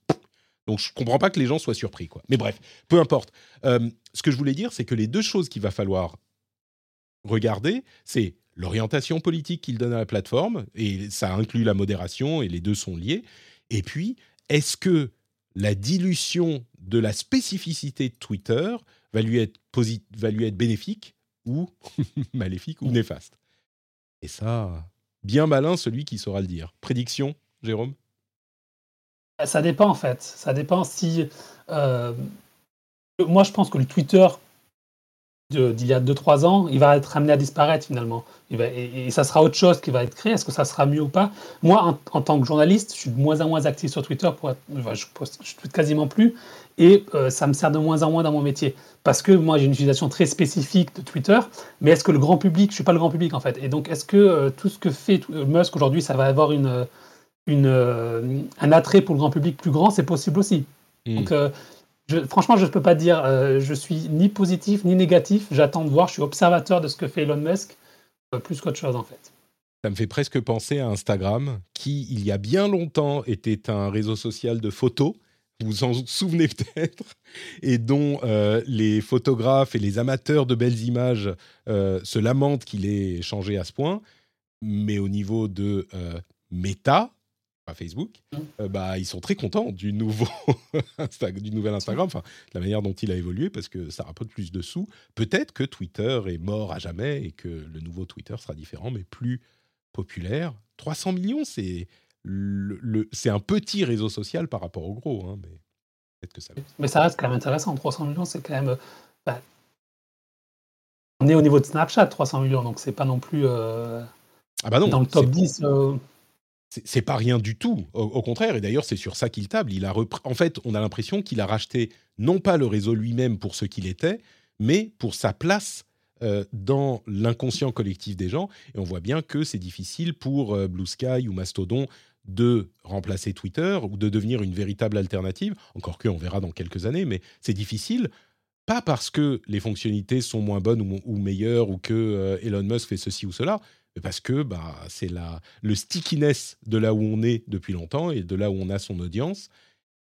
Donc je comprends pas que les gens soient surpris, quoi. Mais bref, peu importe. Euh, ce que je voulais dire, c'est que les deux choses qu'il va falloir regarder, c'est l'orientation politique qu'il donne à la plateforme, et ça inclut la modération, et les deux sont liés. Et puis, est-ce que la dilution de la spécificité de Twitter va lui être, va lui être bénéfique ou maléfique ou néfaste? Et ça, bien malin celui qui saura le dire. Prédiction, Jérôme? Ça dépend en fait. Ça dépend si... Euh, moi, je pense que le Twitter d'il y a 2-3 ans, il va être amené à disparaître finalement. et, ça sera autre chose qui va être créé. Est-ce que ça sera mieux ou pas? Moi, en, tant que journaliste, je suis de moins en moins actif sur Twitter. Pour je poste quasiment plus. Et euh, ça me sert de moins en moins dans mon métier. Parce que moi, j'ai une utilisation très spécifique de Twitter. Mais est-ce que le grand public, je ne suis pas le grand public en fait. Et donc, est-ce que euh, tout ce que fait Musk aujourd'hui, ça va avoir une, une, euh, un attrait pour le grand public plus grand? C'est possible aussi. Donc, franchement, je ne peux pas dire, euh, je suis ni positif ni négatif. J'attends de voir. Je suis observateur de ce que fait Elon Musk, euh, plus qu'autre chose en fait. Ça me fait presque penser à Instagram, qui il y a bien longtemps était un réseau social de photos. Vous vous en souvenez peut-être, et dont euh, les photographes et les amateurs de belles images se lamentent qu'il ait changé à ce point. Mais au niveau de méta, à Facebook, mmh. euh, bah, ils sont très contents du, nouveau du nouvel Instagram, enfin, la manière dont il a évolué, parce que ça rapporte plus de sous. Peut-être que Twitter est mort à jamais et que le nouveau Twitter sera différent, mais plus populaire. 300 millions, c'est le, c'est un petit réseau social par rapport au gros, hein, mais peut-être que ça. Mais ça reste quand même intéressant. 300 millions, c'est quand même. Bah, on est au niveau de Snapchat, 300 millions, donc c'est pas non plus. Euh, ah bah non, dans le top 10 c'est pas rien du tout. Au, contraire, et d'ailleurs, c'est sur ça qu'il table. Il a en fait, on a l'impression qu'il a racheté non pas le réseau lui-même pour ce qu'il était, mais pour sa place euh, dans l'inconscient collectif des gens. Et on voit bien que c'est difficile pour euh, Blue Sky ou Mastodon de remplacer Twitter ou de devenir une véritable alternative. Encore que, on verra dans quelques années, mais c'est difficile. Pas parce que les fonctionnalités sont moins bonnes ou, meilleures ou que euh, Elon Musk fait ceci ou cela, parce que bah, c'est le stickiness de là où on est depuis longtemps et de là où on a son audience.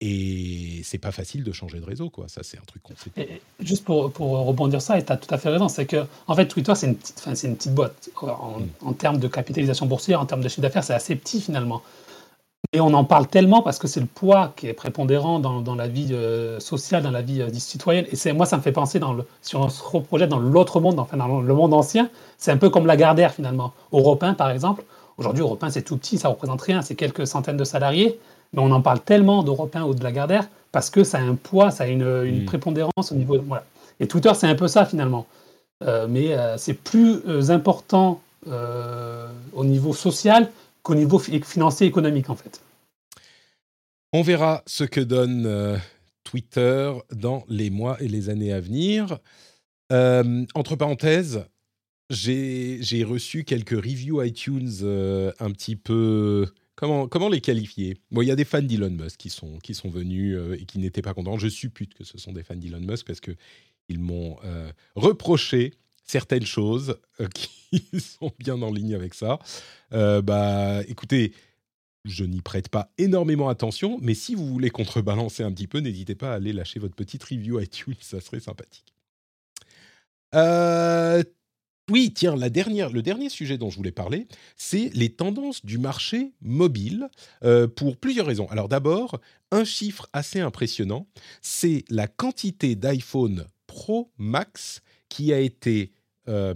Et c'est pas facile de changer de réseau, quoi. Ça, c'est un truc qu'on sait. juste pour, pour rebondir ça, et tu as tout à fait raison, c'est que, en fait, Twitter, c'est une petite, une petite boîte. En, mm. en, termes de capitalisation boursière, en termes de chiffre d'affaires, c'est assez petit finalement. Et on en parle tellement parce que c'est le poids qui est prépondérant dans, dans la vie euh, sociale, dans la vie euh, citoyenne. Et c'est moi, ça me fait penser, dans le, si on se reprojette dans l'autre monde, enfin dans le monde ancien, c'est un peu comme la Gardère finalement. Europe par exemple. Aujourd'hui, Europe c'est tout petit, ça représente rien, c'est quelques centaines de salariés. Mais on en parle tellement d'Europe ou de la Gardère parce que ça a un poids, ça a une, une mm. prépondérance au niveau. Voilà. Et Twitter, c'est un peu ça finalement. Euh, mais c'est plus important au niveau social qu'au niveau financier économique en fait. On verra ce que donne euh, Twitter dans les mois et les années à venir. Euh, entre parenthèses, j'ai reçu quelques reviews iTunes euh, un petit peu... Comment, comment les qualifier? Bon, il y a des fans d'Elon Musk qui sont, qui sont venus et qui n'étaient pas contents. Je suppute que ce sont des fans d'Elon Musk parce qu'ils m'ont reproché certaines choses qui sont bien en ligne avec ça. bah, écoutez, je n'y prête pas énormément attention, mais si vous voulez contrebalancer un petit peu, n'hésitez pas à aller lâcher votre petite review iTunes, ça serait sympathique. Euh, oui, tiens, la dernière, le dernier sujet dont je voulais parler, c'est les tendances du marché mobile euh, pour plusieurs raisons. Alors d'abord, un chiffre assez impressionnant, c'est la quantité d'iPhone Pro Max qui a été, euh,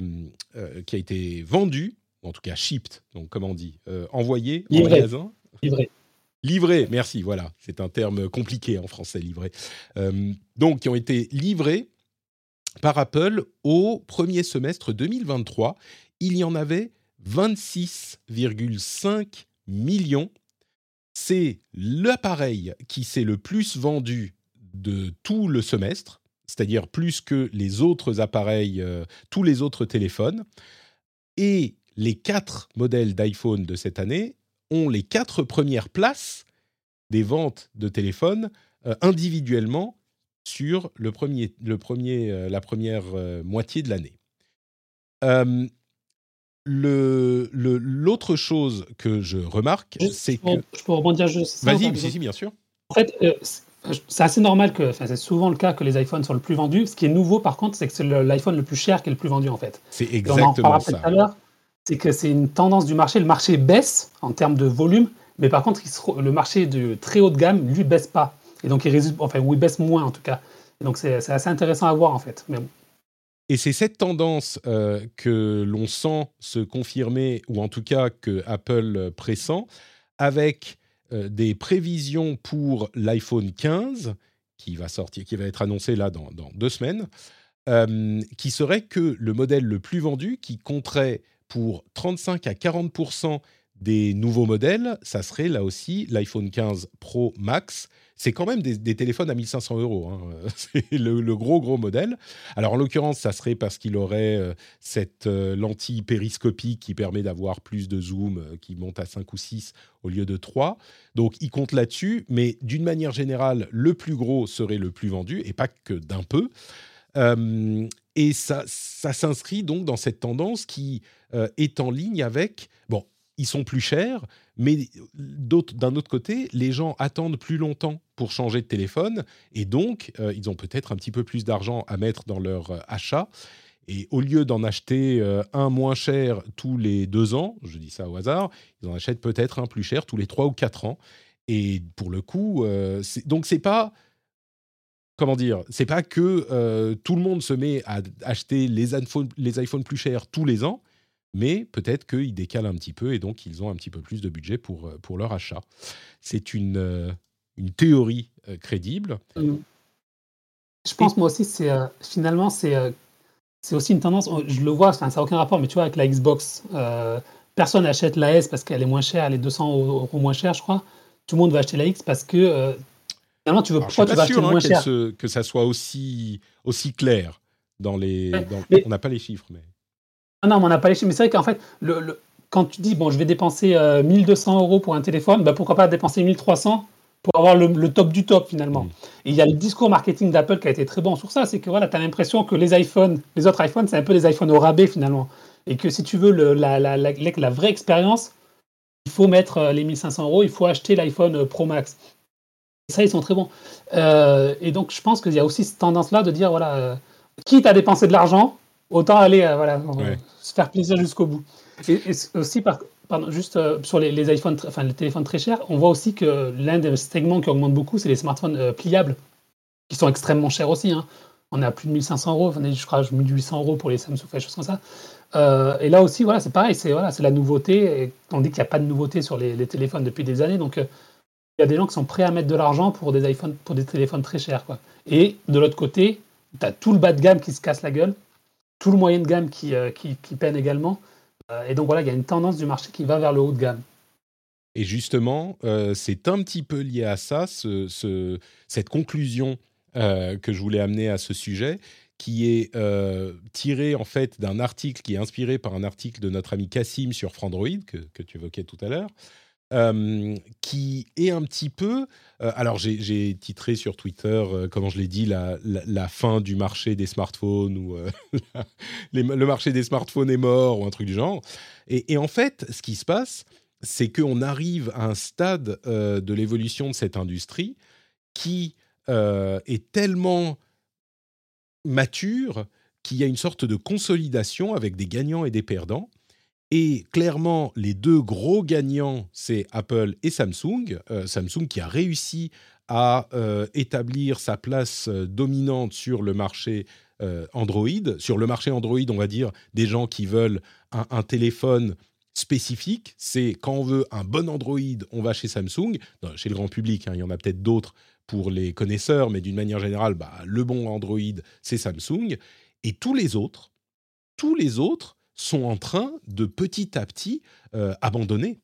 qui a été vendu en tout cas shipped, donc comment on dit, euh, envoyé en magasin. Livré. Livré, merci, voilà, c'est un terme compliqué en français, livré. Euh, donc, qui ont été livrés par Apple au premier semestre 2023. Il y en avait 26,5 millions. C'est l'appareil qui s'est le plus vendu de tout le semestre, c'est-à-dire plus que les autres appareils, euh, tous les autres téléphones. Et les quatre modèles d'iPhone de cette année ont les quatre premières places des ventes de téléphones euh, individuellement sur le premier, le premier, la première moitié de l'année. L'autre chose que je remarque, c'est que... Je peux rebondir juste. Vas-y, si, bien sûr. En fait, c'est assez normal que, enfin, c'est souvent le cas que les iPhones soient le plus vendus. Ce qui est nouveau, par contre, c'est que c'est l'iPhone le plus cher qui est le plus vendu, en fait. C'est exactement ça. Tout à l'heure, c'est que c'est une tendance du marché. Le marché baisse en termes de volume, mais par contre, le marché de très haut de gamme, lui, baisse pas. Et donc, il résulte, enfin, ou il baisse moins, en tout cas. Et donc, c'est assez intéressant à voir, en fait. Mais Et c'est cette tendance euh, que l'on sent se confirmer, ou en tout cas que Apple pressent, avec euh, des prévisions pour l'iPhone 15 qui va sortir, qui va être annoncé là dans, deux semaines, euh, qui serait que le modèle le plus vendu, qui compterait pour 35 à 40 des nouveaux modèles, ça serait là aussi l'iPhone 15 Pro Max. C'est quand même des, téléphones à 1500 euros. Hein. C'est le, gros, gros modèle. Alors, en l'occurrence, ça serait parce qu'il aurait euh, cette euh, lentille périscopique qui permet d'avoir plus de zoom, euh, qui monte à 5 ou 6 au lieu de 3. Donc, il compte là-dessus. Mais d'une manière générale, le plus gros serait le plus vendu, et pas que d'un peu. et ça, ça s'inscrit donc dans cette tendance qui est en ligne avec... Bon, ils sont plus chers, mais d'un autre côté, les gens attendent plus longtemps pour changer de téléphone, et donc euh, ils ont peut-être un petit peu plus d'argent à mettre dans leur euh, achat. Et au lieu d'en acheter euh, un moins cher tous les deux ans, je dis ça au hasard, ils en achètent peut-être un plus cher tous les trois ou quatre ans. Et pour le coup, donc c'est pas comment dire, c'est pas que tout le monde se met à acheter les les iPhones plus chers tous les ans mais peut-être qu'ils décalent un petit peu et donc ils ont un petit peu plus de budget pour, euh, pour leur achat. C'est une, euh, une théorie euh, crédible. Je pense, moi aussi, c'est finalement, c'est c'est aussi une tendance, je le vois, ça n'a aucun rapport, mais tu vois, avec la Xbox, personne n'achète la S parce qu'elle est moins chère, elle est 200 euros moins chère, je crois. Tout le monde va acheter la X parce que finalement, tu veux, pourquoi tu vas acheter hein, moins cher? Que ça soit aussi, aussi clair dans les. on n'a pas les chiffres, mais. Ah non, on n'a pas les chiffres. Mais c'est vrai qu'en fait, le, quand tu dis, bon, je vais dépenser 1200 euh, euros pour un téléphone, bah, pourquoi pas dépenser 1300 pour avoir le, top du top finalement. Et il y a le discours marketing d'Apple qui a été très bon sur ça, c'est que voilà, tu as l'impression que les iPhones, les autres iPhones, c'est un peu des iPhones au rabais finalement. Et que si tu veux le, la, la, la, la, vraie expérience, il faut mettre euh, les 1500 euros, il faut acheter l'iPhone euh, Pro Max. Et ça, ils sont très bons. et donc, je pense qu'il y a aussi cette tendance-là de dire, voilà, quitte à dépenser de l'argent, autant aller, voilà, se faire plaisir jusqu'au bout. Et, aussi, par, pardon, juste euh, sur les, iPhones, enfin les téléphones très chers, on voit aussi que l'un des segments qui augmente beaucoup, c'est les smartphones euh, pliables, qui sont extrêmement chers aussi. Hein. On est à plus de 1500 euros, je crois 1800 euros pour les Samsung, des choses comme ça. Euh, et là aussi, voilà, c'est pareil, c'est voilà, la nouveauté. Et on dit qu'il n'y a pas de nouveauté sur les, téléphones depuis des années. Donc, il y a des gens qui sont prêts à mettre de l'argent pour des iPhones, pour des téléphones très chers. Quoi. Et de l'autre côté, tu as tout le bas de gamme qui se casse la gueule tout le moyen de gamme qui, euh, qui, peine également. Euh, et donc voilà, il y a une tendance du marché qui va vers le haut de gamme. Et justement, euh, c'est un petit peu lié à ça, ce, cette conclusion que je voulais amener à ce sujet, qui est tirée en fait d'un article qui est inspiré par un article de notre ami Cassim sur Frandroid, que tu évoquais tout à l'heure, qui est un petit peu. alors, j'ai titré sur Twitter, comment je l'ai dit, la, fin du marché des smartphones ou le marché des smartphones est mort ou un truc du genre. Et, et en fait, ce qui se passe, c'est qu'on arrive à un stade de l'évolution de cette industrie qui est tellement mature qu'il y a une sorte de consolidation avec des gagnants et des perdants et clairement, les deux gros gagnants, c'est Apple et Samsung. Euh, Samsung qui a réussi à euh, établir sa place euh, dominante sur le marché Android. Sur le marché Android, on va dire des gens qui veulent un, téléphone spécifique. C'est quand on veut un bon Android, on va chez Samsung. chez le grand public, hein, il y en a peut-être d'autres pour les connaisseurs, mais d'une manière générale, bah, le bon Android, c'est Samsung. Et tous les autres, tous les autres sont en train de petit à petit euh, abandonner.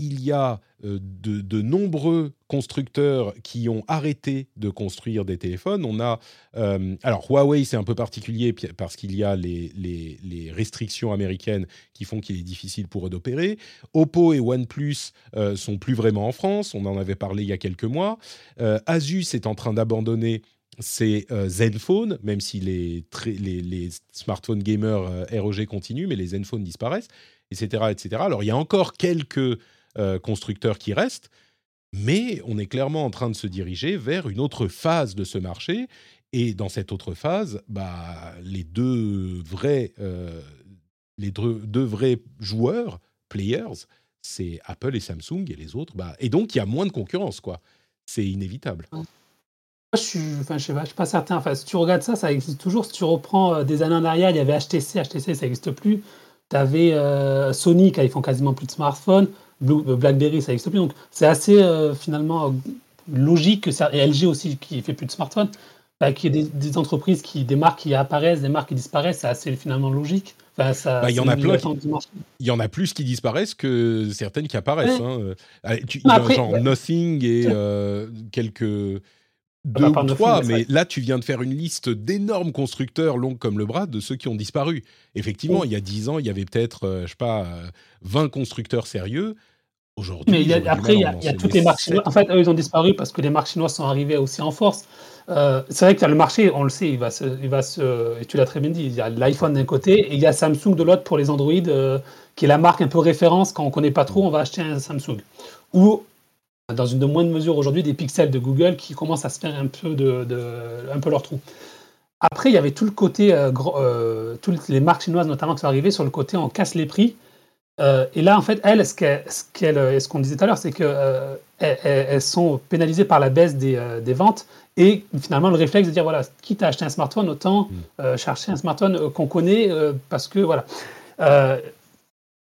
Il y a euh, de, nombreux constructeurs qui ont arrêté de construire des téléphones. On a, euh, alors Huawei c'est un peu particulier parce qu'il y a les, restrictions américaines qui font qu'il est difficile pour eux d'opérer. Oppo et OnePlus sont plus vraiment en France. On en avait parlé il y a quelques mois. Asus est en train d'abandonner c'est Zenfone, même si les, smartphones gamers ROG continuent, mais les Zenfone disparaissent, etc., etc. Alors il y a encore quelques constructeurs qui restent, mais on est clairement en train de se diriger vers une autre phase de ce marché. Et dans cette autre phase, bah, les deux vrais, euh, les deux, vrais joueurs, players, c'est Apple et Samsung et les autres. Bah, et donc, il y a moins de concurrence, quoi. C'est inévitable. Je suis, enfin, je sais pas, suis pas certain. Enfin, si tu regardes ça, ça existe toujours. Si tu reprends euh, des années en arrière, il y avait HTC. HTC, ça n'existe plus. Tu avais euh, Sony, qui ils font quasiment plus de smartphones. Euh, BlackBerry, ça n'existe plus. Donc, c'est assez euh, finalement logique que ça. Et LG aussi, qui fait plus de smartphones. Bah, qu'il y ait des, entreprises qui, des marques qui apparaissent, des marques qui disparaissent, c'est assez finalement logique. Enfin, ça, bah, il y en a plein. il y en a plus qui disparaissent que certaines qui apparaissent. Hein. Tu, après, genre Nothing et quelques deux ou trois, mais là, tu viens de faire une liste d'énormes constructeurs longs comme le bras de ceux qui ont disparu. Effectivement, il y a dix ans, il y avait peut-être, euh, je sais pas, 20 euh, constructeurs sérieux. Aujourd'hui, mais après, il y a, y a toutes les marques chinoises. En fait, eux, ils ont disparu parce que les marques chinoises sont arrivées aussi en force. Euh, c'est vrai que le marché, on le sait, il va se, il va se, et tu l'as très bien dit, il y a l'iPhone d'un côté et il y a Samsung de l'autre pour les Android, qui est la marque un peu référence. Quand on connaît pas trop, on va acheter un Samsung. Ou dans une de moindre mesure aujourd'hui des pixels de Google qui commencent à se faire un peu, de, un peu leur trou. Après, il y avait tout le côté, euh, euh, toutes les marques chinoises notamment qui sont arrivées sur le côté on casse les prix. Euh, et là, en fait, elles, ce qu'on ce qu'on disait tout à l'heure, c'est qu'elles elles sont pénalisées par la baisse des, des, ventes et finalement le réflexe de dire voilà, quitte à acheter un smartphone, autant mm. chercher un smartphone qu'on connaît parce que voilà.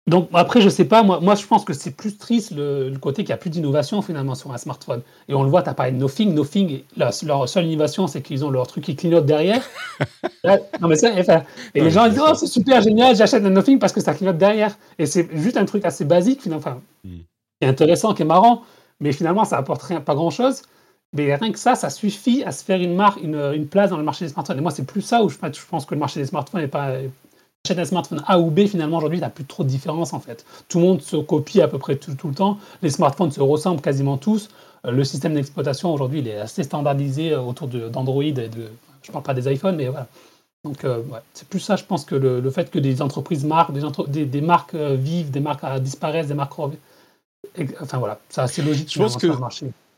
Donc après, je sais pas, moi, moi je pense que c'est plus triste le, côté qu'il n'y a plus d'innovation finalement sur un smartphone. Et on le voit, tu as parlé de Nothing. Nothing, leur seule innovation, c'est qu'ils ont leur truc qui clignote derrière. non, mais ça, et les gens disent Oh, c'est super génial, j'achète un Nothing parce que ça clignote derrière. Et c'est juste un truc assez basique, finalement, enfin, hmm. qui est intéressant, qui est marrant, mais finalement, ça apporte rien, pas grand chose. Mais rien que ça, ça suffit à se faire une marque, une, une place dans le marché des smartphones. Et moi, c'est plus ça où je, je pense que le marché des smartphones n'est pas, achètes un smartphone A ou B, finalement, aujourd'hui, tu n'as plus trop de différence, en fait. Tout le monde se copie à peu près tout, le temps. Les smartphones se ressemblent quasiment tous. Euh, le système d'exploitation, aujourd'hui, il est assez standardisé euh, autour d'Android et de... Je ne parle pas des iPhones, mais voilà. Donc, euh, c'est plus ça, je pense, que le, fait que des entreprises marquent, des, des, marques vivent, des marques disparaissent, des marques... Enfin, voilà, c'est assez logique. Je pense que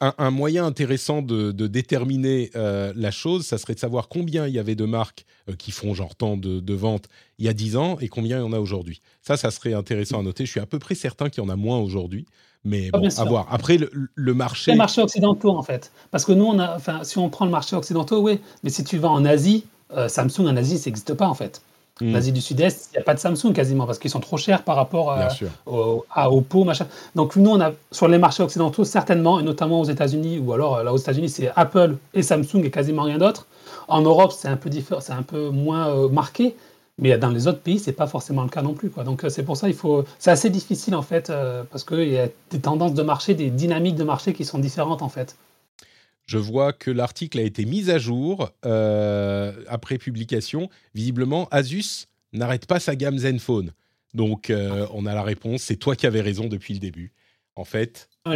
un, moyen intéressant de, déterminer euh, la chose, ça serait de savoir combien il y avait de marques euh, qui font genre tant de, ventes il y a 10 ans et combien il y en a aujourd'hui. Ça, ça serait intéressant à noter. Je suis à peu près certain qu'il y en a moins aujourd'hui. Mais ah, bon, à voir. Après, le, marché. Les marchés occidentaux, en fait. Parce que nous, on a, enfin, si on prend le marché occidentaux, oui. Mais si tu vas en Asie, euh, Samsung en Asie, ça n'existe pas, en fait. Hmm. L'Asie du Sud-Est, il n'y a pas de Samsung quasiment parce qu'ils sont trop chers par rapport à, à, Oppo, machin. Donc nous, on a sur les marchés occidentaux certainement, et notamment aux États-Unis, ou alors euh, là aux États-Unis, c'est Apple et Samsung et quasiment rien d'autre. En Europe, c'est un peu différent, c'est un peu moins euh, marqué, mais dans les autres pays, c'est pas forcément le cas non plus. Quoi. Donc euh, c'est pour ça, il faut, c'est assez difficile en fait, parce qu'il y a des tendances de marché, des dynamiques de marché qui sont différentes en fait. Je vois que l'article a été mis à jour euh, après publication. Visiblement, Asus n'arrête pas sa gamme Zenfone. Donc, euh, on a la réponse. C'est toi qui avais raison depuis le début. En fait, ah,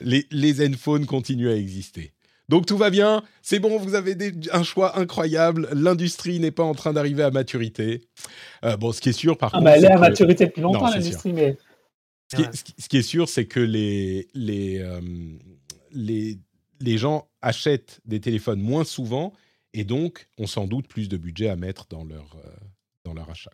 les, les Zenfone continuent à exister. Donc tout va bien, c'est bon, vous avez un choix incroyable. L'industrie n'est pas en train d'arriver à maturité. Euh, bon, ce qui est sûr, par ah, contre. Bah, elle est à maturité depuis longtemps, l'industrie, mais. Ce qui, est, ce qui, est, sûr, c'est que les, les, les les gens achètent des téléphones moins souvent et donc ont sans doute plus de budget à mettre dans leur, euh, dans achat.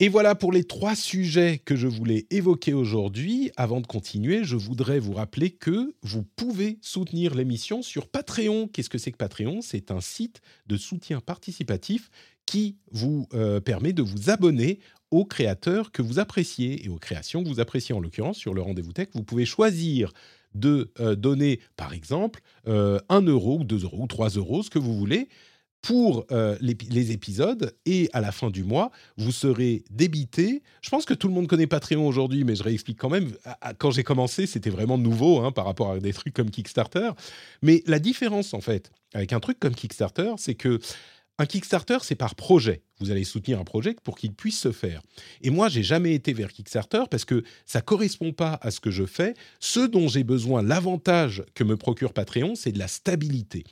Et voilà pour les trois sujets que je voulais évoquer aujourd'hui. Avant de continuer, je voudrais vous rappeler que vous pouvez soutenir l'émission sur Patreon. Qu'est-ce que c'est que Patreon? C'est un site de soutien participatif qui vous euh, permet de vous abonner aux créateurs que vous appréciez et aux créations que vous appréciez en l'occurrence sur le rendez-vous tech. Vous pouvez choisir de euh, donner, par exemple, euh, 1 euro ou 2 euros ou 3 euros, ce que vous voulez, pour euh, les, épisodes. Et à la fin du mois, vous serez débité. Je pense que tout le monde connaît Patreon aujourd'hui, mais je réexplique quand même. Quand j'ai commencé, c'était vraiment nouveau hein, par rapport à des trucs comme Kickstarter. Mais la différence, en fait, avec un truc comme Kickstarter, c'est que un Kickstarter, c'est par projet. Vous allez soutenir un projet pour qu'il puisse se faire. Et moi, j'ai jamais été vers Kickstarter parce que ça correspond pas à ce que je fais. Ce dont j'ai besoin, l'avantage que me procure Patreon, c'est de la stabilité.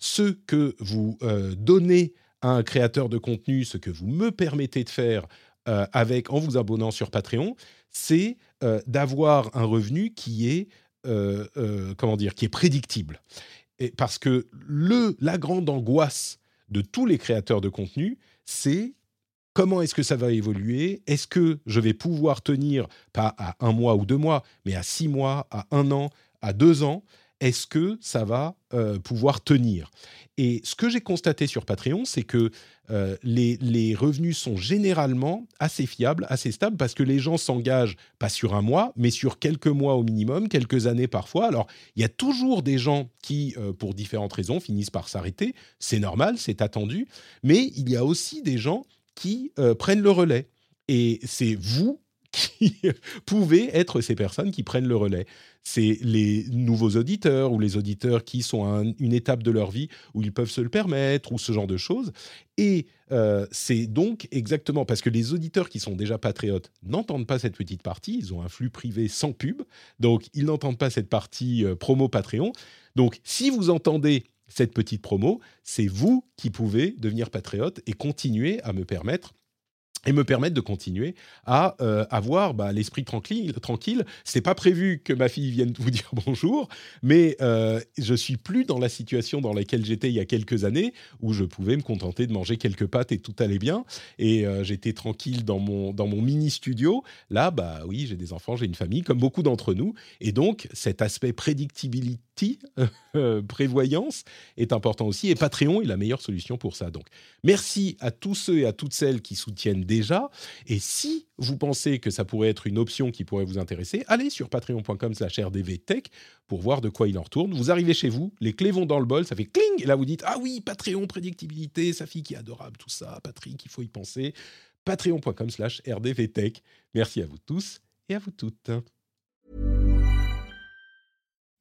Ce que vous euh, donnez à un créateur de contenu, ce que vous me permettez de faire euh, avec en vous abonnant sur Patreon, c'est euh, d'avoir un revenu qui est comment dire, qui est prédictible. Et parce que le, la grande angoisse de tous les créateurs de contenu, c'est comment est-ce que ça va évoluer? Est-ce que je vais pouvoir tenir, pas à un mois ou deux mois, mais à six mois, à un an, à deux ans? Est-ce que ça va euh, pouvoir tenir? Et ce que j'ai constaté sur Patreon, c'est que euh, les, revenus sont généralement assez fiables, assez stables, parce que les gens s'engagent pas sur un mois, mais sur quelques mois au minimum, quelques années parfois. Alors, il y a toujours des gens qui, euh, pour différentes raisons, finissent par s'arrêter. C'est normal, c'est attendu. Mais il y a aussi des gens qui prennent le relais. Et c'est vous qui pouvez être ces personnes qui prennent le relais c'est les nouveaux auditeurs ou les auditeurs qui sont à une étape de leur vie où ils peuvent se le permettre ou ce genre de choses. Et euh, c'est donc exactement parce que les auditeurs qui sont déjà patriotes n'entendent pas cette petite partie, ils ont un flux privé sans pub, donc ils n'entendent pas cette partie euh, promo Patreon. Donc si vous entendez cette petite promo, c'est vous qui pouvez devenir patriote et continuer à me permettre et me permettre de continuer à euh, avoir bah, l'esprit tranquille. Tranquille, c'est pas prévu que ma fille vienne vous dire bonjour, mais euh, je suis plus dans la situation dans laquelle j'étais il y a quelques années, où je pouvais me contenter de manger quelques pâtes et tout allait bien, et euh, j'étais tranquille dans mon dans mon mini studio. Là, bah oui, j'ai des enfants, j'ai une famille, comme beaucoup d'entre nous, et donc cet aspect prédictibilité euh, prévoyance est important aussi. Et Patreon est la meilleure solution pour ça. Donc, merci à tous ceux et à toutes celles qui soutiennent déjà. Et si vous pensez que ça pourrait être une option qui pourrait vous intéresser, allez sur patreon.com/slash rdvtech pour voir de quoi il en retourne. Vous arrivez chez vous, les clés vont dans le bol, ça fait cling, et là vous dites Ah oui, Patreon, prédictibilité, sa fille qui est adorable, tout ça, Patrick, il faut y penser. Patreon.com/slash rdvtech. Merci à vous tous et à vous toutes.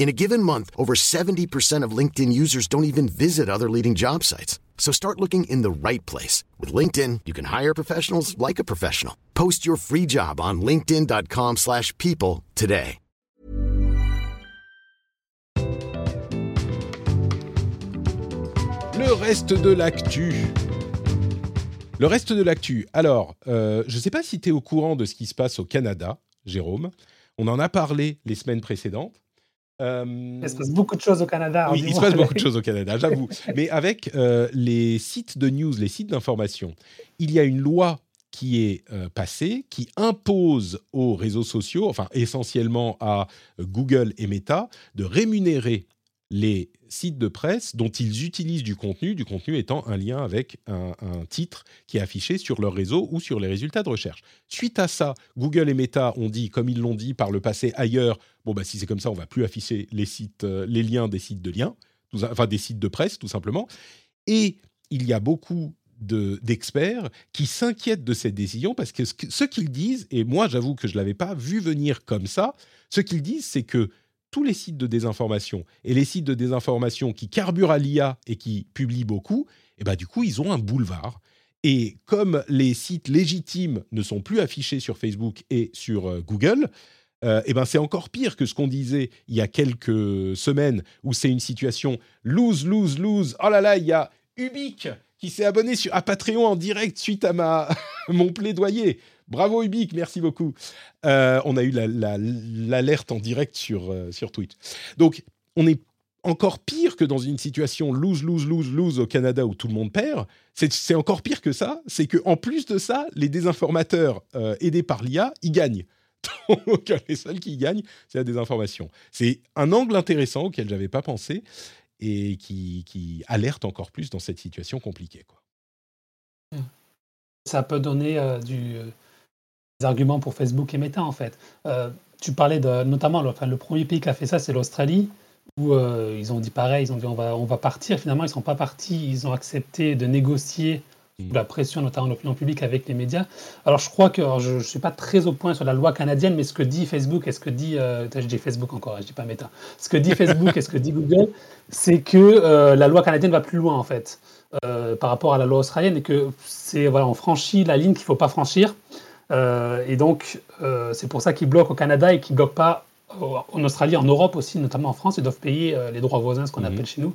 In a given month, over 70% of LinkedIn users don't even visit other leading job sites. So start looking in the right place. With LinkedIn, you can hire professionals like a professional. Post your free job on linkedin.com slash people today. Le reste de l'actu. Le reste de l'actu. Alors, euh, je ne sais pas si tu es au courant de ce qui se passe au Canada, Jérôme. On en a parlé les semaines précédentes. Euh, il se passe beaucoup de choses au Canada. Oui, il se passe beaucoup de choses au Canada, j'avoue. Mais avec euh, les sites de news, les sites d'information, il y a une loi qui est euh, passée qui impose aux réseaux sociaux, enfin essentiellement à Google et Meta, de rémunérer les sites de presse dont ils utilisent du contenu, du contenu étant un lien avec un, titre qui est affiché sur leur réseau ou sur les résultats de recherche. Suite à ça, Google et Meta ont dit, comme ils l'ont dit par le passé ailleurs, bon bah si c'est comme ça, on va plus afficher les sites, euh, les liens des sites de liens, enfin des sites de presse tout simplement. Et il y a beaucoup d'experts qui s'inquiètent de cette décision parce que ce qu'ils disent, et moi j'avoue que je ne l'avais pas vu venir comme ça, ce qu'ils disent c'est que tous les sites de désinformation et les sites de désinformation qui carburent à l'IA et qui publient beaucoup, eh ben du coup, ils ont un boulevard. Et comme les sites légitimes ne sont plus affichés sur Facebook et sur euh, Google, euh, eh ben c'est encore pire que ce qu'on disait il y a quelques semaines où c'est une situation lose, lose, lose. Oh là là, il y a Ubique qui s'est abonné sur, à Patreon en direct suite à ma, mon plaidoyer. Bravo Ubique, merci beaucoup. Euh, on a eu l'alerte en direct sur, euh, sur Twitch. Donc, on est encore pire que dans une situation lose, lose, lose, lose au Canada où tout le monde perd. C'est encore pire que ça. C'est qu'en plus de ça, les désinformateurs euh, aidés par l'IA, ils gagnent. Les seuls qui gagnent, c'est la désinformation. C'est un angle intéressant auquel j'avais pas pensé et qui, alerte encore plus dans cette situation compliquée. Quoi. Ça peut donner euh, du, euh, des arguments pour Facebook et Meta, en fait. tu parlais de, notamment, le, premier pays qui a fait ça, c'est l'Australie où euh, ils ont dit pareil, ils ont dit on va, partir. Finalement, ils ne sont pas partis, ils ont accepté de négocier. La pression, notamment de l'opinion publique, avec les médias. Alors, je crois que je ne suis pas très au point sur la loi canadienne, mais ce que dit Facebook et ce que dit. Euh, je dis Facebook encore, je dis pas Meta. Ce que dit Facebook et ce que dit Google, c'est que euh, la loi canadienne va plus loin, en fait, par rapport à la loi australienne, et que c'est voilà, on franchit la ligne qu'il ne faut pas franchir. et donc, c'est pour ça qu'ils bloquent au Canada et qu'ils ne bloquent pas en Australie, en Europe aussi, notamment en France, ils doivent payer euh, les droits voisins, ce qu'on mhm. appelle chez nous.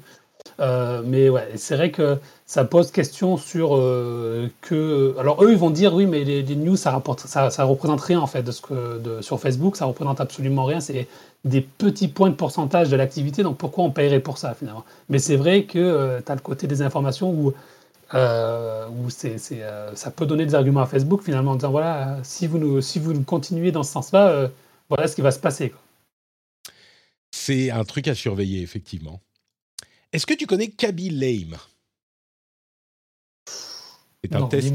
Euh, mais ouais, c'est vrai que ça pose question sur euh, que. Alors eux, ils vont dire oui, mais les, news, ça, rapporte, ça, représente rien en fait de ce que sur Facebook, ça représente absolument rien. C'est des petits points de pourcentage de l'activité, donc pourquoi on paierait pour ça finalement? Mais c'est vrai que tu as le côté des informations où, où c'est, ça peut donner des arguments à Facebook finalement en disant voilà, si vous, nous, si vous continuez dans ce sens-là, voilà ce qui va se passer. C'est un truc à surveiller, effectivement. Est-ce que tu connais Kaby Lame? C'est un test,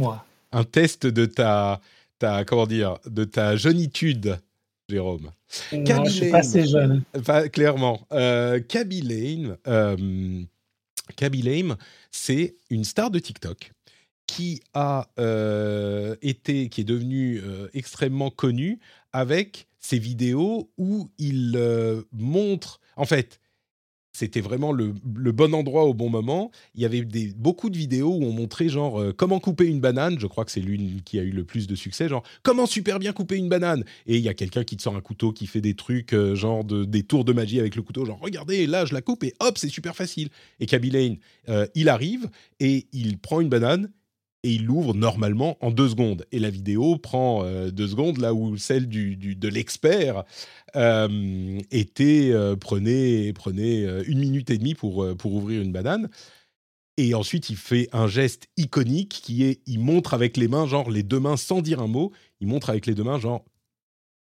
un test de ta, ta, comment dire, de ta jeunitude, Jérôme. Non, je suis pas assez jeune. clairement. Euh, Kaby Lame, euh, Lame, c'est une star de TikTok qui a euh, été, qui est devenue euh, extrêmement connue avec ces vidéos où il euh, montre, en fait, c'était vraiment le, bon endroit au bon moment. Il y avait beaucoup de vidéos où on montrait genre euh, comment couper une banane. Je crois que c'est l'une qui a eu le plus de succès. Genre comment super bien couper une banane. Et il y a quelqu'un qui te sort un couteau, qui fait des trucs euh, genre de, des tours de magie avec le couteau. Genre regardez, là je la coupe et hop, c'est super facile. Et Kaby Lane, il arrive et il prend une banane et il l'ouvre normalement en deux secondes. Et la vidéo prend euh, deux secondes, là où celle du, de l'expert euh, était euh, prenait, prenait une minute et demie pour, pour ouvrir une banane. Et ensuite, il fait un geste iconique qui est, il montre avec les mains, genre les deux mains sans dire un mot, il montre avec les deux mains, genre,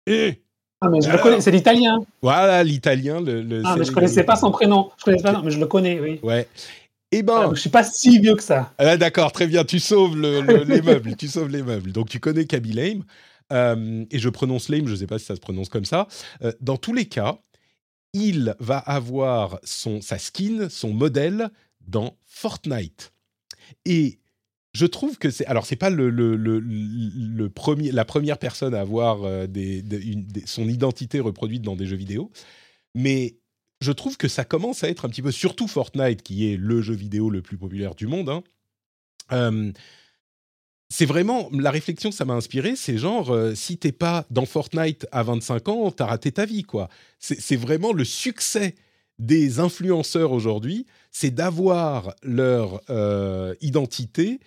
eh ah, mais je le connais, c'est l'italien. Voilà, l'italien. Le, ah, mais je connaissais pas son prénom. Je connaissais pas, mais je le connais, oui. Ouais. Eh ben, ah, je suis pas si vieux que ça. Ah, D'accord, très bien. Tu sauves les meubles. Tu sauves les meubles. Donc tu connais Kaby Lame. Euh, et je prononce Lame. Je ne sais pas si ça se prononce comme ça. Euh, dans tous les cas, il va avoir son sa skin, son modèle dans Fortnite. Et je trouve que c'est alors c'est pas le, le, le, premier la première personne à avoir euh, des, son identité reproduite dans des jeux vidéo, mais je trouve que ça commence à être un petit peu, surtout Fortnite, qui est le jeu vidéo le plus populaire du monde. Hein. Euh, c'est vraiment la réflexion que ça m'a inspiré, c'est genre euh, si t'es pas dans Fortnite à 25 ans, t'as raté ta vie quoi. C'est vraiment le succès des influenceurs aujourd'hui, c'est d'avoir leur euh, identité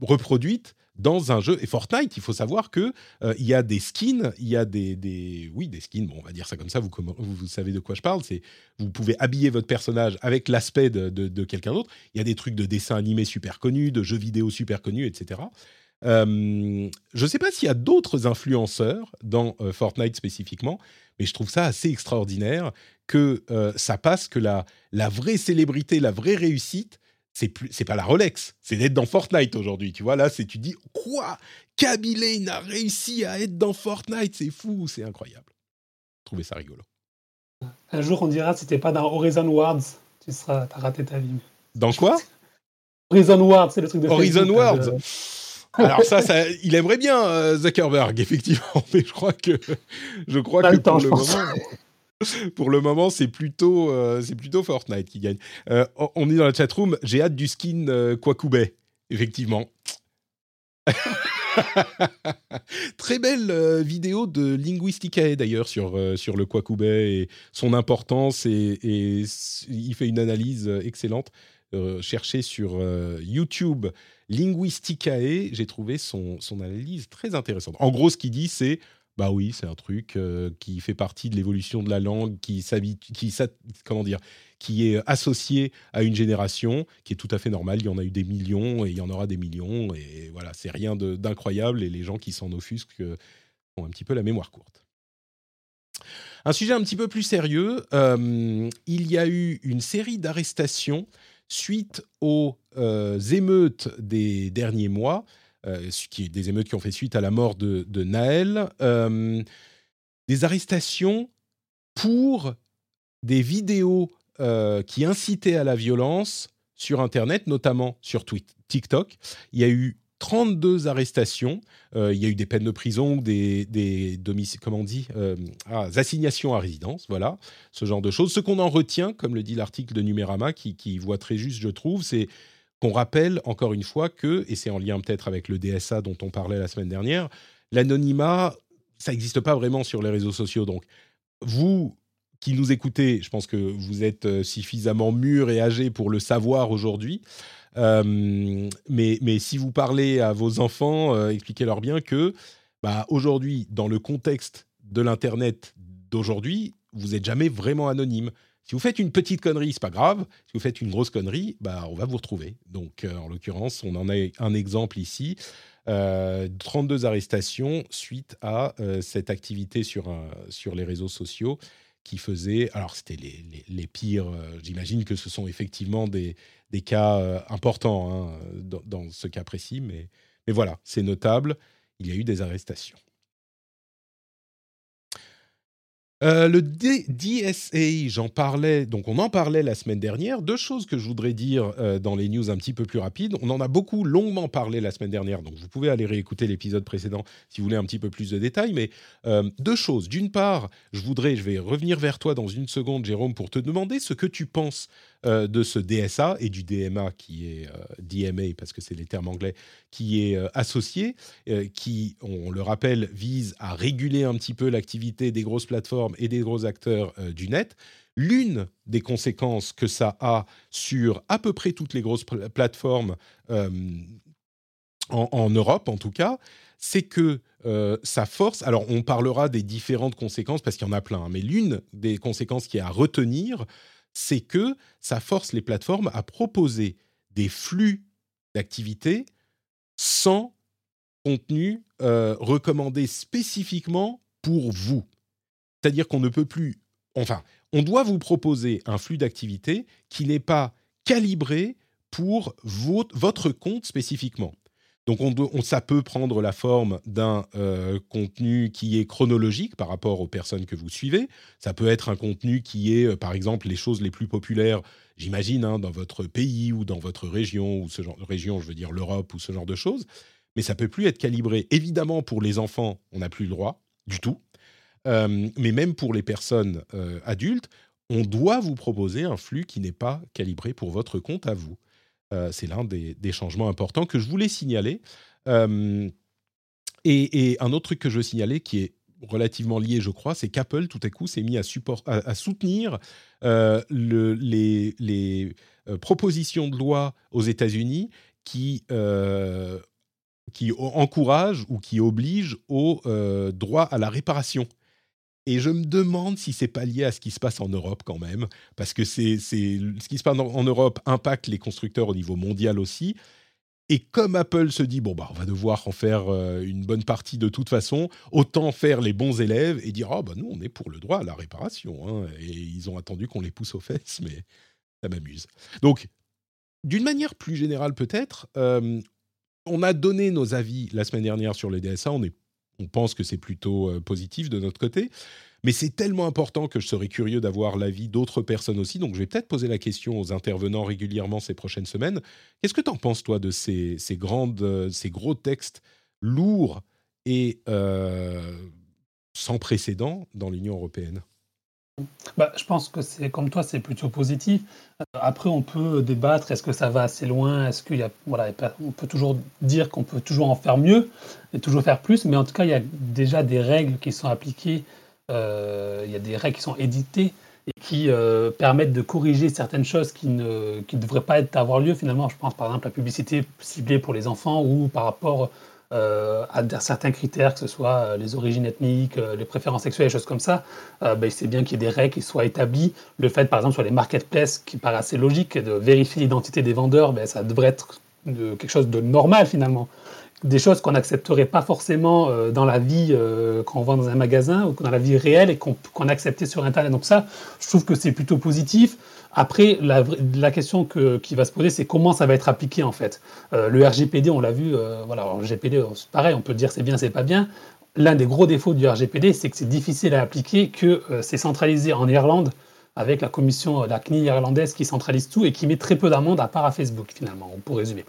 reproduite dans un jeu. Et Fortnite, il faut savoir que euh, y a des skins, il y a des, des, oui, des skins. Bon, on va dire ça comme ça. Vous, savez de quoi je parle. C'est vous pouvez habiller votre personnage avec l'aspect de, de, quelqu'un d'autre. Il y a des trucs de dessins animés super connus, de jeux vidéo super connus, etc. Euh, je ne sais pas s'il y a d'autres influenceurs dans euh, Fortnite spécifiquement, mais je trouve ça assez extraordinaire que ça passe, que la, la vraie célébrité, la vraie réussite, c'est plus c'est pas la Rolex, c'est d'être dans Fortnite aujourd'hui, tu vois là, c'est tu dis quoi? Kaby Lane a réussi à être dans Fortnite, c'est fou, c'est incroyable. Trouvez ça rigolo. Un jour on dira si t'es pas dans Horizon Worlds, tu seras t'as raté ta vie. Dans quoi? Horizon Worlds, c'est le truc de Horizon Worlds. Alors ça, ça, il aimerait bien euh, Zuckerberg, effectivement, mais je crois que je crois que pour le moment, pour le moment, c'est plutôt, euh, plutôt Fortnite qui gagne. Euh, on est dans la chatroom. J'ai hâte du skin euh, effectivement. Très belle vidéo de Linguisticae d'ailleurs sur, sur le Kwakubé et son importance et, il fait une analyse excellente. cherchez sur YouTube Linguisticae, j'ai trouvé son, son analyse très intéressante. En gros, ce qu'il dit, c'est Bah oui, c'est un truc qui fait partie de l'évolution de la langue, qui qui comment dire, qui est associé à une génération, qui est tout à fait normal. Il y en a eu des millions et il y en aura des millions et voilà, c'est rien d'incroyable et les gens qui s'en offusquent ont un petit peu la mémoire courte. Un sujet un petit peu plus sérieux, il y a eu une série d'arrestations suite aux émeutes des derniers mois euh, qui, des émeutes qui ont fait suite à la mort de, Naël, euh, des arrestations pour des vidéos euh, qui incitaient à la violence sur Internet, notamment sur TikTok. Il y a eu 32 arrestations. il y a eu des peines de prison, des, des on dit, ah, assignations à résidence, voilà, ce genre de choses. Ce qu'on en retient, comme le dit l'article de Numérama, qui, voit très juste, je trouve, c'est qu'on rappelle encore une fois que, et c'est en lien peut-être avec le DSA dont on parlait la semaine dernière, l'anonymat, ça n'existe pas vraiment sur les réseaux sociaux. Donc, vous qui nous écoutez, je pense que vous êtes euh, suffisamment mûrs et âgés pour le savoir aujourd'hui. Euh, mais, mais si vous parlez à vos enfants, euh, expliquez-leur bien que bah, aujourd'hui, dans le contexte de l'Internet d'aujourd'hui, vous n'êtes jamais vraiment anonyme. Si vous faites une petite connerie, c'est pas grave. Si vous faites une grosse connerie, bah, on va vous retrouver. Donc, euh, en l'occurrence, on en a un exemple ici. 32 euh, arrestations suite à euh, cette activité sur, les réseaux sociaux qui faisait. Alors, c'était les, pires. J'imagine que ce sont effectivement des, cas importants hein, dans, dans, ce cas précis, mais, mais voilà, c'est notable. Il y a eu des arrestations. Euh, le DSA, j'en parlais, donc on en parlait la semaine dernière. Deux choses que je voudrais dire euh, dans les news un petit peu plus rapides. On en a beaucoup longuement parlé la semaine dernière, donc vous pouvez aller réécouter l'épisode précédent si vous voulez un petit peu plus de détails. Mais euh, deux choses. D'une part, je voudrais, je vais revenir vers toi dans une seconde, Jérôme, pour te demander ce que tu penses euh, de ce DSA et du DMA qui est euh, DMA parce que c'est les termes anglais qui est euh, associé, qui, on le rappelle, vise à réguler un petit peu l'activité des grosses plateformes et des gros acteurs du net. L'une des conséquences que ça a sur à peu près toutes les grosses plateformes en, Europe, en tout cas, c'est que ça force. Alors, on parlera des différentes conséquences parce qu'il y en a plein, hein, mais l'une des conséquences qui est à retenir, c'est que ça force les plateformes à proposer des flux d'activités sans contenu euh, recommandé spécifiquement pour vous. C'est-à-dire qu'on ne peut plus, enfin, on doit vous proposer un flux d'activités qui n'est pas calibré pour votre compte spécifiquement. Donc on, ça peut prendre la forme d'un euh, contenu qui est chronologique par rapport aux personnes que vous suivez. Ça peut être un contenu qui est, euh, par exemple, les choses les plus populaires, j'imagine, hein, dans votre pays ou dans votre région, ou ce genre de région, je veux dire l'Europe ou ce genre de choses. Mais ça peut plus être calibré. Évidemment, pour les enfants, on n'a plus le droit du tout. Euh, mais même pour les personnes adultes, on doit vous proposer un flux qui n'est pas calibré pour votre compte à vous. Euh, c'est l'un des, changements importants que je voulais signaler. Euh, et, un autre truc que je veux signaler qui est relativement lié, je crois, c'est qu'Apple, tout à coup, s'est mis à, soutenir euh, les, propositions de loi aux États-Unis qui encouragent ou qui obligent au droit à la réparation et je me demande si c'est pas lié à ce qui se passe en Europe quand même, parce que c'est ce qui se passe en, Europe impacte les constructeurs au niveau mondial aussi. Et comme Apple se dit bon bah on va devoir en faire euh, une bonne partie de toute façon, autant faire les bons élèves et dire oh bah nous on est pour le droit à la réparation. Hein. Et ils ont attendu qu'on les pousse aux fesses, mais ça m'amuse. Donc d'une manière plus générale peut-être, euh, on a donné nos avis la semaine dernière sur les DSA. On est on pense que c'est plutôt euh, positif de notre côté. Mais c'est tellement important que je serais curieux d'avoir l'avis d'autres personnes aussi. Donc, je vais peut-être poser la question aux intervenants régulièrement ces prochaines semaines. Qu'est-ce que tu en penses, toi, de ces, grandes, euh, ces gros textes lourds et euh, sans précédent dans l'Union européenne? Bah, je pense que c'est comme toi, c'est plutôt positif. Après, on peut débattre. Est-ce que ça va assez loin? Est-ce qu'il y a, voilà, on peut toujours dire qu'on peut toujours en faire mieux et toujours faire plus. Mais en tout cas, il y a déjà des règles qui sont appliquées. Euh, il y a des règles qui sont éditées et qui euh, permettent de corriger certaines choses qui ne qui devraient pas avoir lieu. Finalement, je pense par exemple à la publicité ciblée pour les enfants ou par rapport à certains critères, que ce soit les origines ethniques, les préférences sexuelles, des choses comme ça, ben, c'est bien qu'il y ait des règles qui soient établies. Le fait, par exemple, sur les marketplaces, qui paraît assez logique, de vérifier l'identité des vendeurs, ben, ça devrait être quelque chose de normal finalement des choses qu'on n'accepterait pas forcément euh, dans la vie euh, quand on vend dans un magasin ou dans la vie réelle et qu'on acceptait sur Internet. Donc ça, je trouve que c'est plutôt positif. Après, la, question qui va se poser, c'est comment ça va être appliqué en fait. Euh, le RGPD, on l'a vu, voilà, le RGPD, pareil, on peut dire c'est bien, c'est pas bien. L'un des gros défauts du RGPD, c'est que c'est difficile à appliquer, que c'est centralisé en Irlande avec la commission, la CNIL irlandaise qui centralise tout et qui met très peu d'amendes à part à Facebook finalement, pour résumer.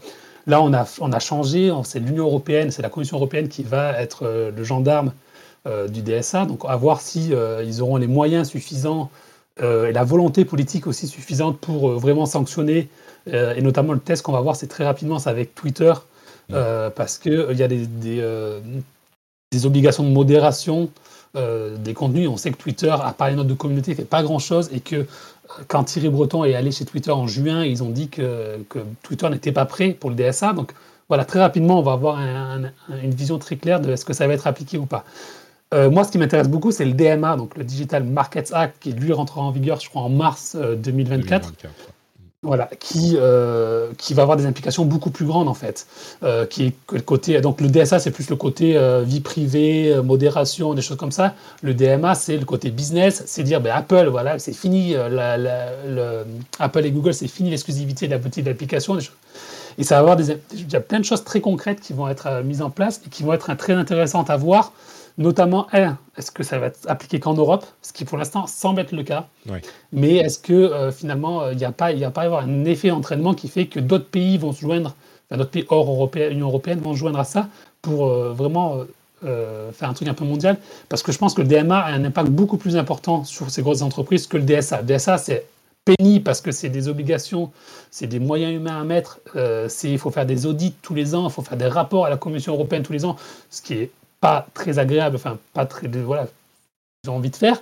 Là, on a, on a changé, c'est l'Union européenne, c'est la Commission européenne qui va être euh, le gendarme euh, du DSA. Donc, à voir si euh, ils auront les moyens suffisants et la volonté politique aussi suffisante pour vraiment sanctionner. et notamment, le test qu'on va voir, c'est très rapidement, c'est avec Twitter, parce qu'il y a des, des, obligations de modération des contenus. On sait que Twitter, à part les notes de communauté, ne fait pas grand-chose et que quand Thierry Breton est allé chez Twitter en juin, ils ont dit que, Twitter n'était pas prêt pour le DSA. Donc voilà, très rapidement, on va avoir une vision très claire de est-ce que ça va être appliqué ou pas. Euh, moi, ce qui m'intéresse beaucoup, c'est le DMA, donc le Digital Markets Act, qui lui rentrera en vigueur, je crois, en mars 2024. Euh, voilà, qui, euh, qui va avoir des implications beaucoup plus grandes en fait. Euh, qui est le côté, donc le DSA c'est plus le côté euh, vie privée, modération, des choses comme ça. Le DMA c'est le côté business, c'est dire ben, Apple, voilà, c'est fini, la, le, Apple et Google c'est fini l'exclusivité de la petite application. Et ça va avoir des, il y a plein de choses très concrètes qui vont être mises en place et qui vont être très intéressantes à voir Notamment, est-ce que ça va être appliqué qu'en Europe? Ce qui pour l'instant semble être le cas. Mais est-ce que euh, finalement, il n'y a pas, il a pas avoir un effet entraînement qui fait que d'autres pays vont se joindre, enfin, d'autres pays hors Européen, Union européenne vont se joindre à ça pour euh, vraiment euh, faire un truc un peu mondial? Parce que je pense que le DMA a un impact beaucoup plus important sur ces grosses entreprises que le DSA. Le DSA, c'est pénible parce que c'est des obligations, c'est des moyens humains à mettre, il faut faire des audits tous les ans, il faut faire des rapports à la Commission européenne tous les ans, ce qui est pas très agréable, enfin pas très, voilà, ils ont envie de faire,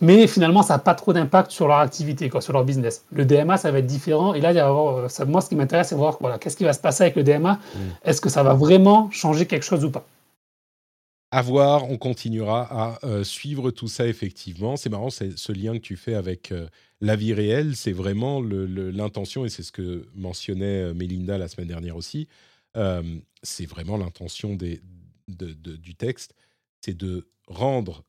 mais finalement ça n'a pas trop d'impact sur leur activité, quoi, sur leur business. Le DMA, ça va être différent, et là, il y a, euh, ça, moi, ce qui m'intéresse, c'est voir voilà, qu'est-ce qui va se passer avec le DMA, mm. est-ce que ça va vraiment changer quelque chose ou pas? À voir, on continuera à euh, suivre tout ça effectivement. C'est marrant, c'est ce lien que tu fais avec euh, la vie réelle, c'est vraiment l'intention, et c'est ce que mentionnait Melinda la semaine dernière aussi, c'est vraiment l'intention des, du texte, c'est de rendre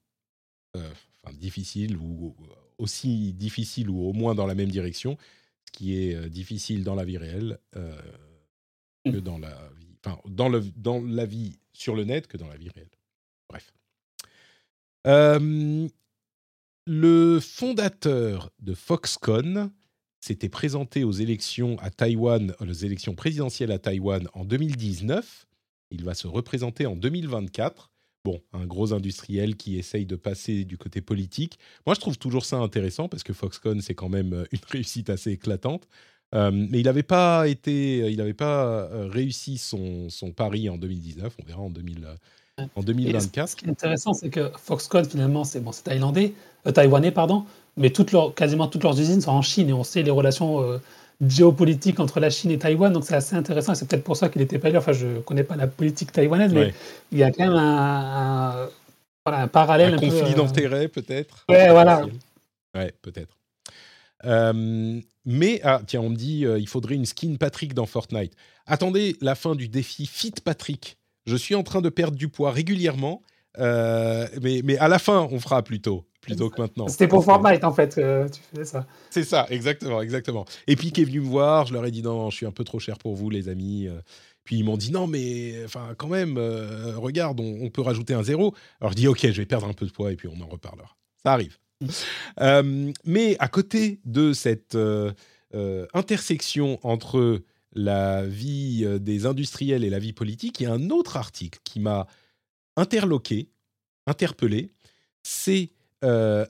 euh, difficile ou aussi difficile ou au moins dans la même direction, ce qui est euh, difficile dans la vie réelle euh, que dans la vie, enfin dans, le, dans la vie sur le net que dans la vie réelle. Bref. le fondateur de Foxconn s'était présenté aux élections à Taïwan, aux élections présidentielles à Taïwan en 2019 il va se représenter en 2024. Bon, un gros industriel qui essaye de passer du côté politique. Moi, je trouve toujours ça intéressant parce que Foxconn, c'est quand même euh, une réussite assez éclatante. Euh, mais il n'avait pas été, il n'avait pas euh, réussi son, son, pari en 2019. On verra en, 2000, en 2024. ce qui est intéressant, c'est que Foxconn, finalement, c'est bon, thaïlandais, taïwanais, pardon, mais toutes leurs, quasiment toutes leurs usines sont en Chine et on sait les relations géopolitique entre la Chine et Taïwan, donc c'est assez intéressant. C'est peut-être pour ça qu'il n'était pas là. Enfin, je ne connais pas la politique taïwanaise, mais il y a quand même un, un, parallèle. Un, conflit euh, d'intérêts, peut-être. Ouais, voilà. Ouais, peut-être. Euh, mais, ah, tiens, on me dit euh, il faudrait une skin Patrick dans Fortnite. Attendez la fin du défi Fit Patrick. Je suis en train de perdre du poids régulièrement, mais, mais à la fin, on fera plutôt plutôt que maintenant. C'était pour Fortnite en fait, euh, tu faisais ça. C'est ça, exactement, exactement. Et puis qui est venu me voir, je leur ai dit non, je suis un peu trop cher pour vous les amis. Euh. Puis ils m'ont dit non, mais enfin quand même, euh, regarde, on, peut rajouter un zéro. Alors je dis ok, je vais perdre un peu de poids et puis on en reparlera. Ça arrive. Mais à côté de cette intersection entre la vie des industriels et la vie politique, il y a un autre article qui m'a interloqué, interpellé. C'est euh,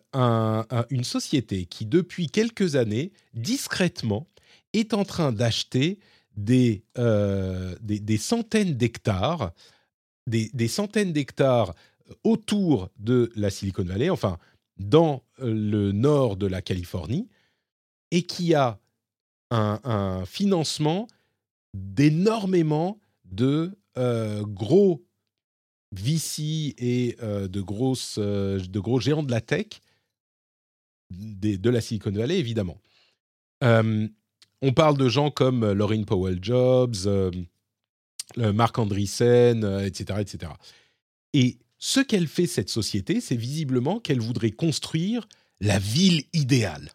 une société qui, depuis quelques années, discrètement, est en train d'acheter des, euh, des, centaines d'hectares, des, centaines d'hectares autour de la Silicon Valley, enfin, dans le nord de la Californie, et qui a un, financement d'énormément de gros VC et de, grosses, de gros géants de la tech, de la Silicon Valley évidemment. on parle de gens comme Lauryn Powell Jobs, Marc Andreessen, etc., etc. Et ce qu'elle fait, cette société, c'est visiblement qu'elle voudrait construire la ville idéale.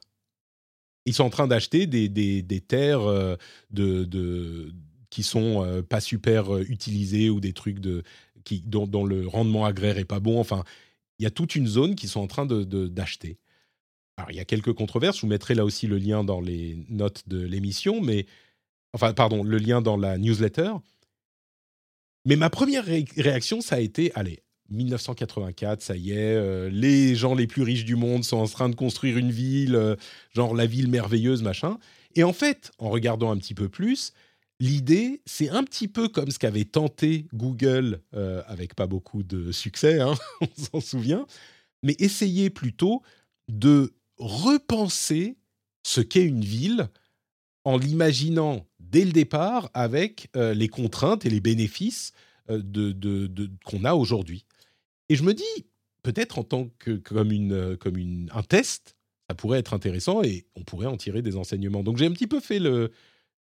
Ils sont en train d'acheter des, des, terres euh, de, de, qui sont euh, pas super euh, utilisées ou des trucs de, qui, dont, le rendement agraire est pas bon. Enfin, il y a toute une zone qu'ils sont en train d'acheter. De, Alors, il y a quelques controverses. Je vous mettrai là aussi le lien dans les notes de l'émission, mais enfin, pardon, le lien dans la newsletter. Mais ma première réaction, ça a été, allez, 1984, ça y est, euh, les gens les plus riches du monde sont en train de construire une ville, euh, genre la ville merveilleuse, machin. Et en fait, en regardant un petit peu plus, l'idée, c'est un petit peu comme ce qu'avait tenté Google, euh, avec pas beaucoup de succès, hein, on s'en souvient, mais essayer plutôt de repenser ce qu'est une ville en l'imaginant dès le départ avec les contraintes et les bénéfices de, qu'on a aujourd'hui. Et je me dis, peut-être en tant que comme, une, comme une, un test, ça pourrait être intéressant et on pourrait en tirer des enseignements. Donc j'ai un petit peu fait le,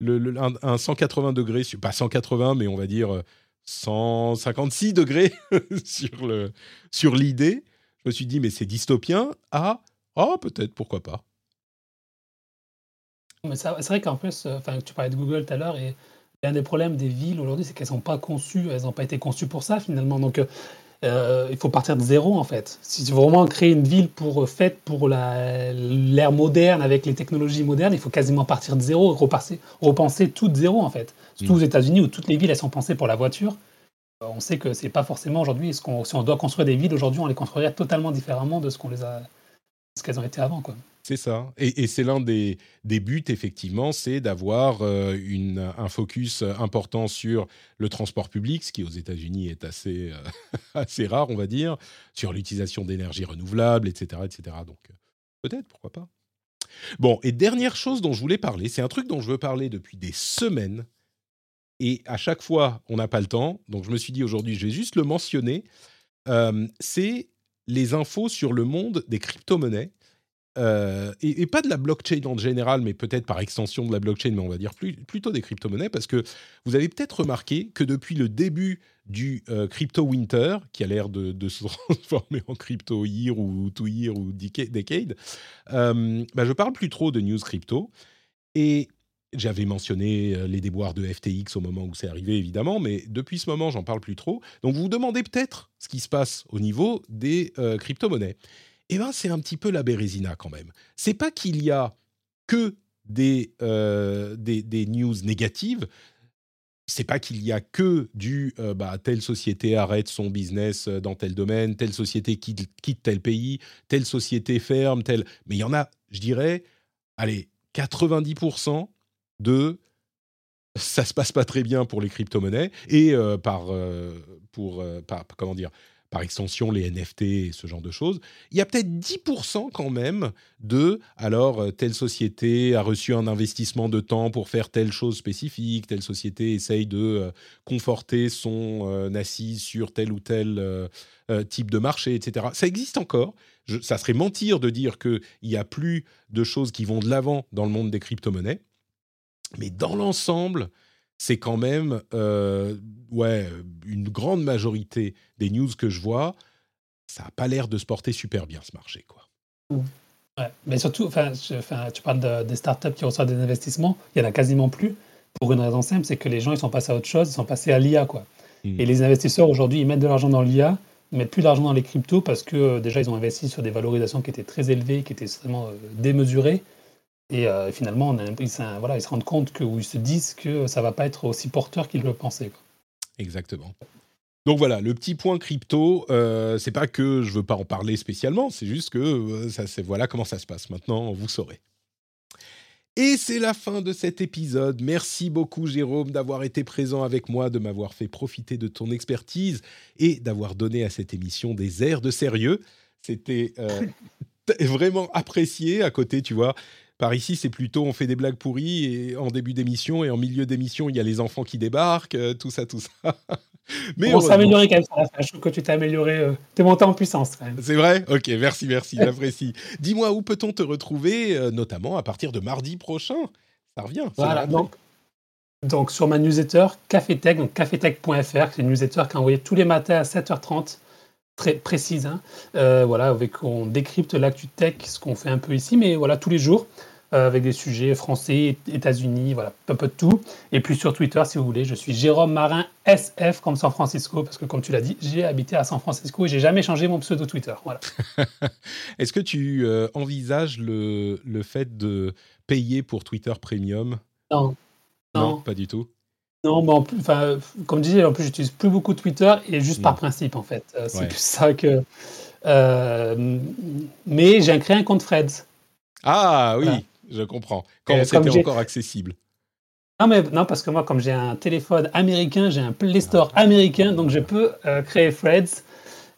le, un, 180 degrés, pas 180, mais on va dire 156 degrés sur, le, sur l'idée. Je me suis dit, mais c'est dystopien. Ah, oh, peut-être, pourquoi pas. c'est vrai qu'en plus, euh, enfin, tu parlais de Google tout à l'heure, et l'un des problèmes des villes aujourd'hui, c'est qu'elles sont pas conçues, elles n'ont pas été conçues pour ça finalement. Donc, euh, il faut partir de zéro en fait. Si tu veux vraiment créer une ville pour, euh, faite pour l'ère moderne avec les technologies modernes, il faut quasiment partir de zéro, repenser, repenser tout de zéro en fait. Surtout mm. aux États-Unis où toutes les villes elles sont pensées pour la voiture. Euh, on sait que c'est pas forcément aujourd'hui. Si on doit construire des villes aujourd'hui, on les construirait totalement différemment de ce qu'on les a, ce qu'elles ont été avant quoi. C'est ça. Et, c'est l'un des, buts, effectivement, c'est d'avoir euh, un focus important sur le transport public, ce qui aux États-Unis est assez, euh, assez rare, on va dire, sur l'utilisation d'énergie renouvelable, etc. etc. Donc, euh, peut-être, pourquoi pas. Bon, et dernière chose dont je voulais parler, c'est un truc dont je veux parler depuis des semaines. Et à chaque fois, on n'a pas le temps. Donc, je me suis dit aujourd'hui, je vais juste le mentionner. c'est les infos sur le monde des crypto-monnaies euh, et, pas de la blockchain en général, mais peut-être par extension de la blockchain, mais on va dire plutôt des crypto-monnaies, parce que vous avez peut-être remarqué que depuis le début du euh, crypto winter, qui a l'air de, se transformer en crypto year ou two year ou decade, euh, bah je parle plus trop de news crypto. Et j'avais mentionné euh, les déboires de FTX au moment où c'est arrivé, évidemment, mais depuis ce moment, j'en parle plus trop. Donc vous vous demandez peut-être ce qui se passe au niveau des crypto-monnaies eh ben, c'est un petit peu la bérésina quand même. C'est pas qu'il y a que des, euh, des, news négatives, c'est pas qu'il y a que du euh, bah, telle société arrête son business euh, dans tel domaine, telle société quitte, quitte tel pays, telle société ferme, telle. Mais il y en a, je dirais, allez, 90% de ça se passe pas très bien pour les crypto-monnaies et par, pour, par, comment dire, par extension les NFT et ce genre de choses, il y a peut-être 10% quand même de, alors, euh, telle société a reçu un investissement de temps pour faire telle chose spécifique, telle société essaye de euh, conforter son euh, assise sur tel ou tel type de marché, etc. Ça existe encore. ça serait mentir de dire qu'il n'y a plus de choses qui vont de l'avant dans le monde des crypto-monnaies. Mais dans l'ensemble, c'est quand même euh, ouais, une grande majorité des news que je vois, ça n'a pas l'air de se porter super bien ce marché. Quoi. Ouais, mais surtout, enfin, tu parles des startups qui reçoivent des investissements, il n'y en a quasiment plus. Pour une raison simple, c'est que les gens ils sont passés à autre chose, ils sont passés à l'IA. quoi. Hmm. Et les investisseurs aujourd'hui, ils mettent de l'argent dans l'IA, ils mettent plus d'argent dans les cryptos parce que euh, déjà, ils ont investi sur des valorisations qui étaient très élevées, qui étaient extrêmement euh, démesurées. Et euh, finalement, on ils, voilà, ils se rendent compte que, ou ils se disent que ça va pas être aussi porteur qu'ils le pensaient. Exactement. Donc voilà, le petit point crypto, euh, c'est pas que je veux pas en parler spécialement, c'est juste que euh, ça, voilà comment ça se passe. Maintenant, vous saurez. Et c'est la fin de cet épisode. Merci beaucoup Jérôme d'avoir été présent avec moi, de m'avoir fait profiter de ton expertise et d'avoir donné à cette émission des airs de sérieux. C'était euh, vraiment apprécié. À côté, tu vois, Par ici, c'est plutôt on fait des blagues pourries et en début d'émission et en milieu d'émission, il y a les enfants qui débarquent, euh, tout ça, tout ça. Mais on s'est amélioré quand même. Je trouve que tu t'es amélioré, euh, t'es monté en puissance quand même. C'est vrai? Ok, merci, merci, j'apprécie. Dis-moi, où peut-on te retrouver, euh, notamment à partir de mardi prochain? Ça revient. Voilà, donc, donc sur ma newsletter Cafetech, donc cafetech.fr, c'est une newsletter qui est envoyée tous les matins à 7h30 très précise. Hein. Euh, voilà, avec on décrypte l'actu tech, ce qu'on fait un peu ici, mais voilà tous les jours avec des sujets français, États-Unis, voilà, un peu de tout. Et puis sur Twitter, si vous voulez, je suis Jérôme Marin SF comme San Francisco, parce que comme tu l'as dit, j'ai habité à San Francisco et j'ai jamais changé mon pseudo Twitter. Voilà. Est-ce que tu euh, envisages le, le fait de payer pour Twitter Premium? Non. non. pas du tout. Non, mais enfin, comme je disais, en plus, j'utilise plus beaucoup Twitter et juste par principe, en fait. Euh, c'est plus ça que. Euh, mais j'ai créé un compte Freds. Ah oui, je comprends. Quand c'était encore accessible. Non, mais non, parce que moi, comme j'ai un téléphone américain, j'ai un Play Store ah. américain, donc je peux euh, créer Freds.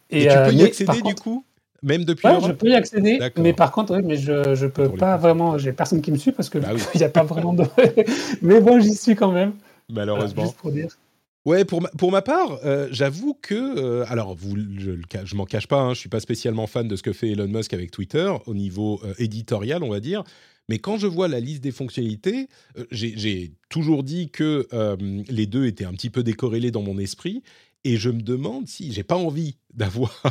Et, tu peux y accéder du coup? Même depuis ouais, je peux y accéder, mais par contre, oui, mais je ne peux pas vraiment. J'ai personne qui me suit parce que bah il n'y a pas vraiment de. mais bon, j'y suis quand même malheureusement. juste pour dire. Ouais, pour ma, pour ma part, euh, j'avoue que, euh, alors, vous, je, je m'en cache pas, hein, je suis pas spécialement fan de ce que fait Elon Musk avec Twitter au niveau euh, éditorial, on va dire. Mais quand je vois la liste des fonctionnalités, j'ai toujours dit que les deux étaient un petit peu décorrélés dans mon esprit, et je me demande si j'ai pas envie d'avoir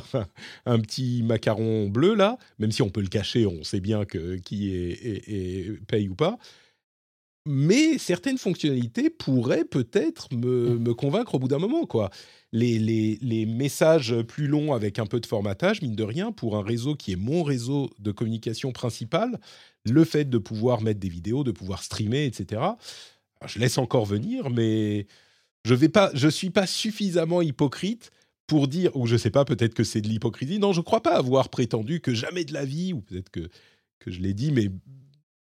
un petit macaron bleu là, même si on peut le cacher, on sait bien que qui paye ou pas mais certaines fonctionnalités pourraient peut-être me, convaincre au bout d'un moment, quoi. Les, messages plus longs avec un peu de formatage, mine de rien, pour un réseau qui est mon réseau de communication principal, le fait de pouvoir mettre des vidéos, de pouvoir streamer, etc. Je laisse encore venir, mais je vais pas, je suis pas suffisamment hypocrite pour dire, ou je sais pas, peut-être que c'est de l'hypocrisie. Non, je crois pas avoir prétendu que jamais de la vie, ou peut-être que que je l'ai dit, mais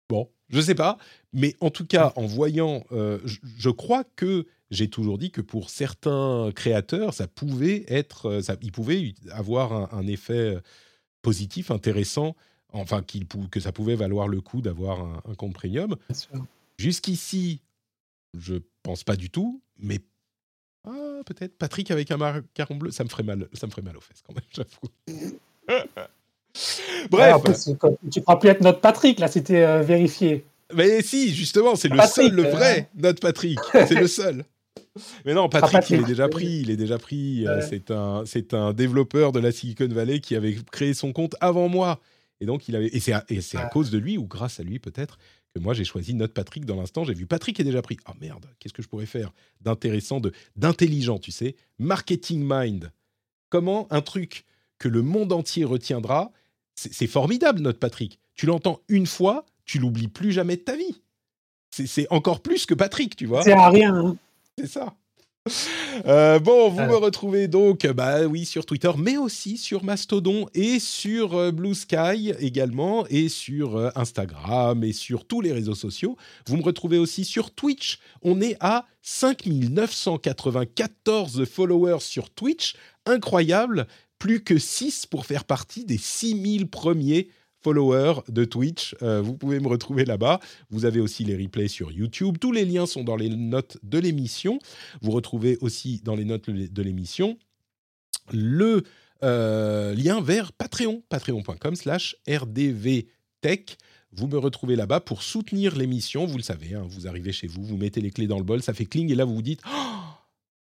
bon, je sais pas, mais en tout cas, en voyant, euh, je, crois que j'ai toujours dit que pour certains créateurs, ça pouvait être, euh, ça, ils pouvaient avoir un, effet positif, intéressant, enfin que ça pouvait valoir le coup d'avoir un, compte premium. Jusqu'ici, je pense pas du tout, mais ah, peut-être Patrick avec un macaron bleu, ça me ferait mal, ça me ferait mal aux fesses quand même, j'avoue. Bref. tu crois plus être notre Patrick, là, c'était euh, vérifié. Mais si, justement, c'est le seul, le vrai, euh, notre Patrick. C'est le seul. Mais non, Patrick, il est déjà pris. Il est déjà pris. Euh, c'est un, c'est un développeur de la Silicon Valley qui avait créé son compte avant moi. Et donc, il avait. Et c'est à, et c'est à cause de lui ou grâce à lui peut-être que moi j'ai choisi notre Patrick dans l'instant. J'ai vu Patrick est déjà pris. Oh merde, qu'est-ce que je pourrais faire d'intéressant, de d'intelligent, tu sais, marketing mind. Comment un truc que le monde entier retiendra c'est formidable, notre Patrick. Tu l'entends une fois, tu l'oublies plus jamais de ta vie. C'est encore plus que Patrick, tu vois? C'est à rien. Hein. C'est ça. Euh, bon, vous me retrouvez donc, bah oui, sur Twitter, mais aussi sur Mastodon et sur euh, Blue Sky également, et sur euh, Instagram et sur tous les réseaux sociaux. Vous me retrouvez aussi sur Twitch. On est à 5994 followers sur Twitch. Incroyable plus que 6 pour faire partie des 6000 premiers followers de Twitch. Euh, vous pouvez me retrouver là-bas. Vous avez aussi les replays sur YouTube. Tous les liens sont dans les notes de l'émission. Vous retrouvez aussi dans les notes de l'émission le euh, lien vers Patreon, patreon.com slash rdvtech. Vous me retrouvez là-bas pour soutenir l'émission. Vous le savez, hein, vous arrivez chez vous, vous mettez les clés dans le bol, ça fait cling et là vous vous dites... Oh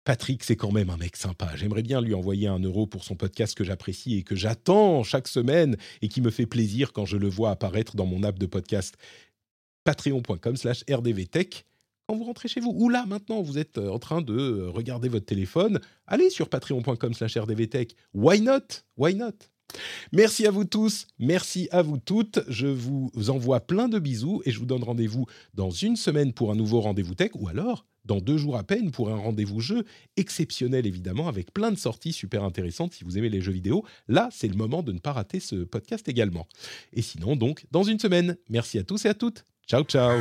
Patrick, c'est quand même un mec sympa. J'aimerais bien lui envoyer un euro pour son podcast que j'apprécie et que j'attends chaque semaine et qui me fait plaisir quand je le vois apparaître dans mon app de podcast. Patreon.com slash rdvtech. Quand vous rentrez chez vous, ou là maintenant, vous êtes euh, en train de euh, regarder votre téléphone, allez sur patreon.com slash rdvtech. Why not? Why not? Merci à vous tous, merci à vous toutes. Je vous envoie plein de bisous et je vous donne rendez-vous dans une semaine pour un nouveau rendez-vous tech ou alors dans deux jours à peine pour un rendez-vous jeu exceptionnel évidemment avec plein de sorties super intéressantes si vous aimez les jeux vidéo. Là, c'est le moment de ne pas rater ce podcast également. Et sinon donc dans une semaine. Merci à tous et à toutes. Ciao ciao.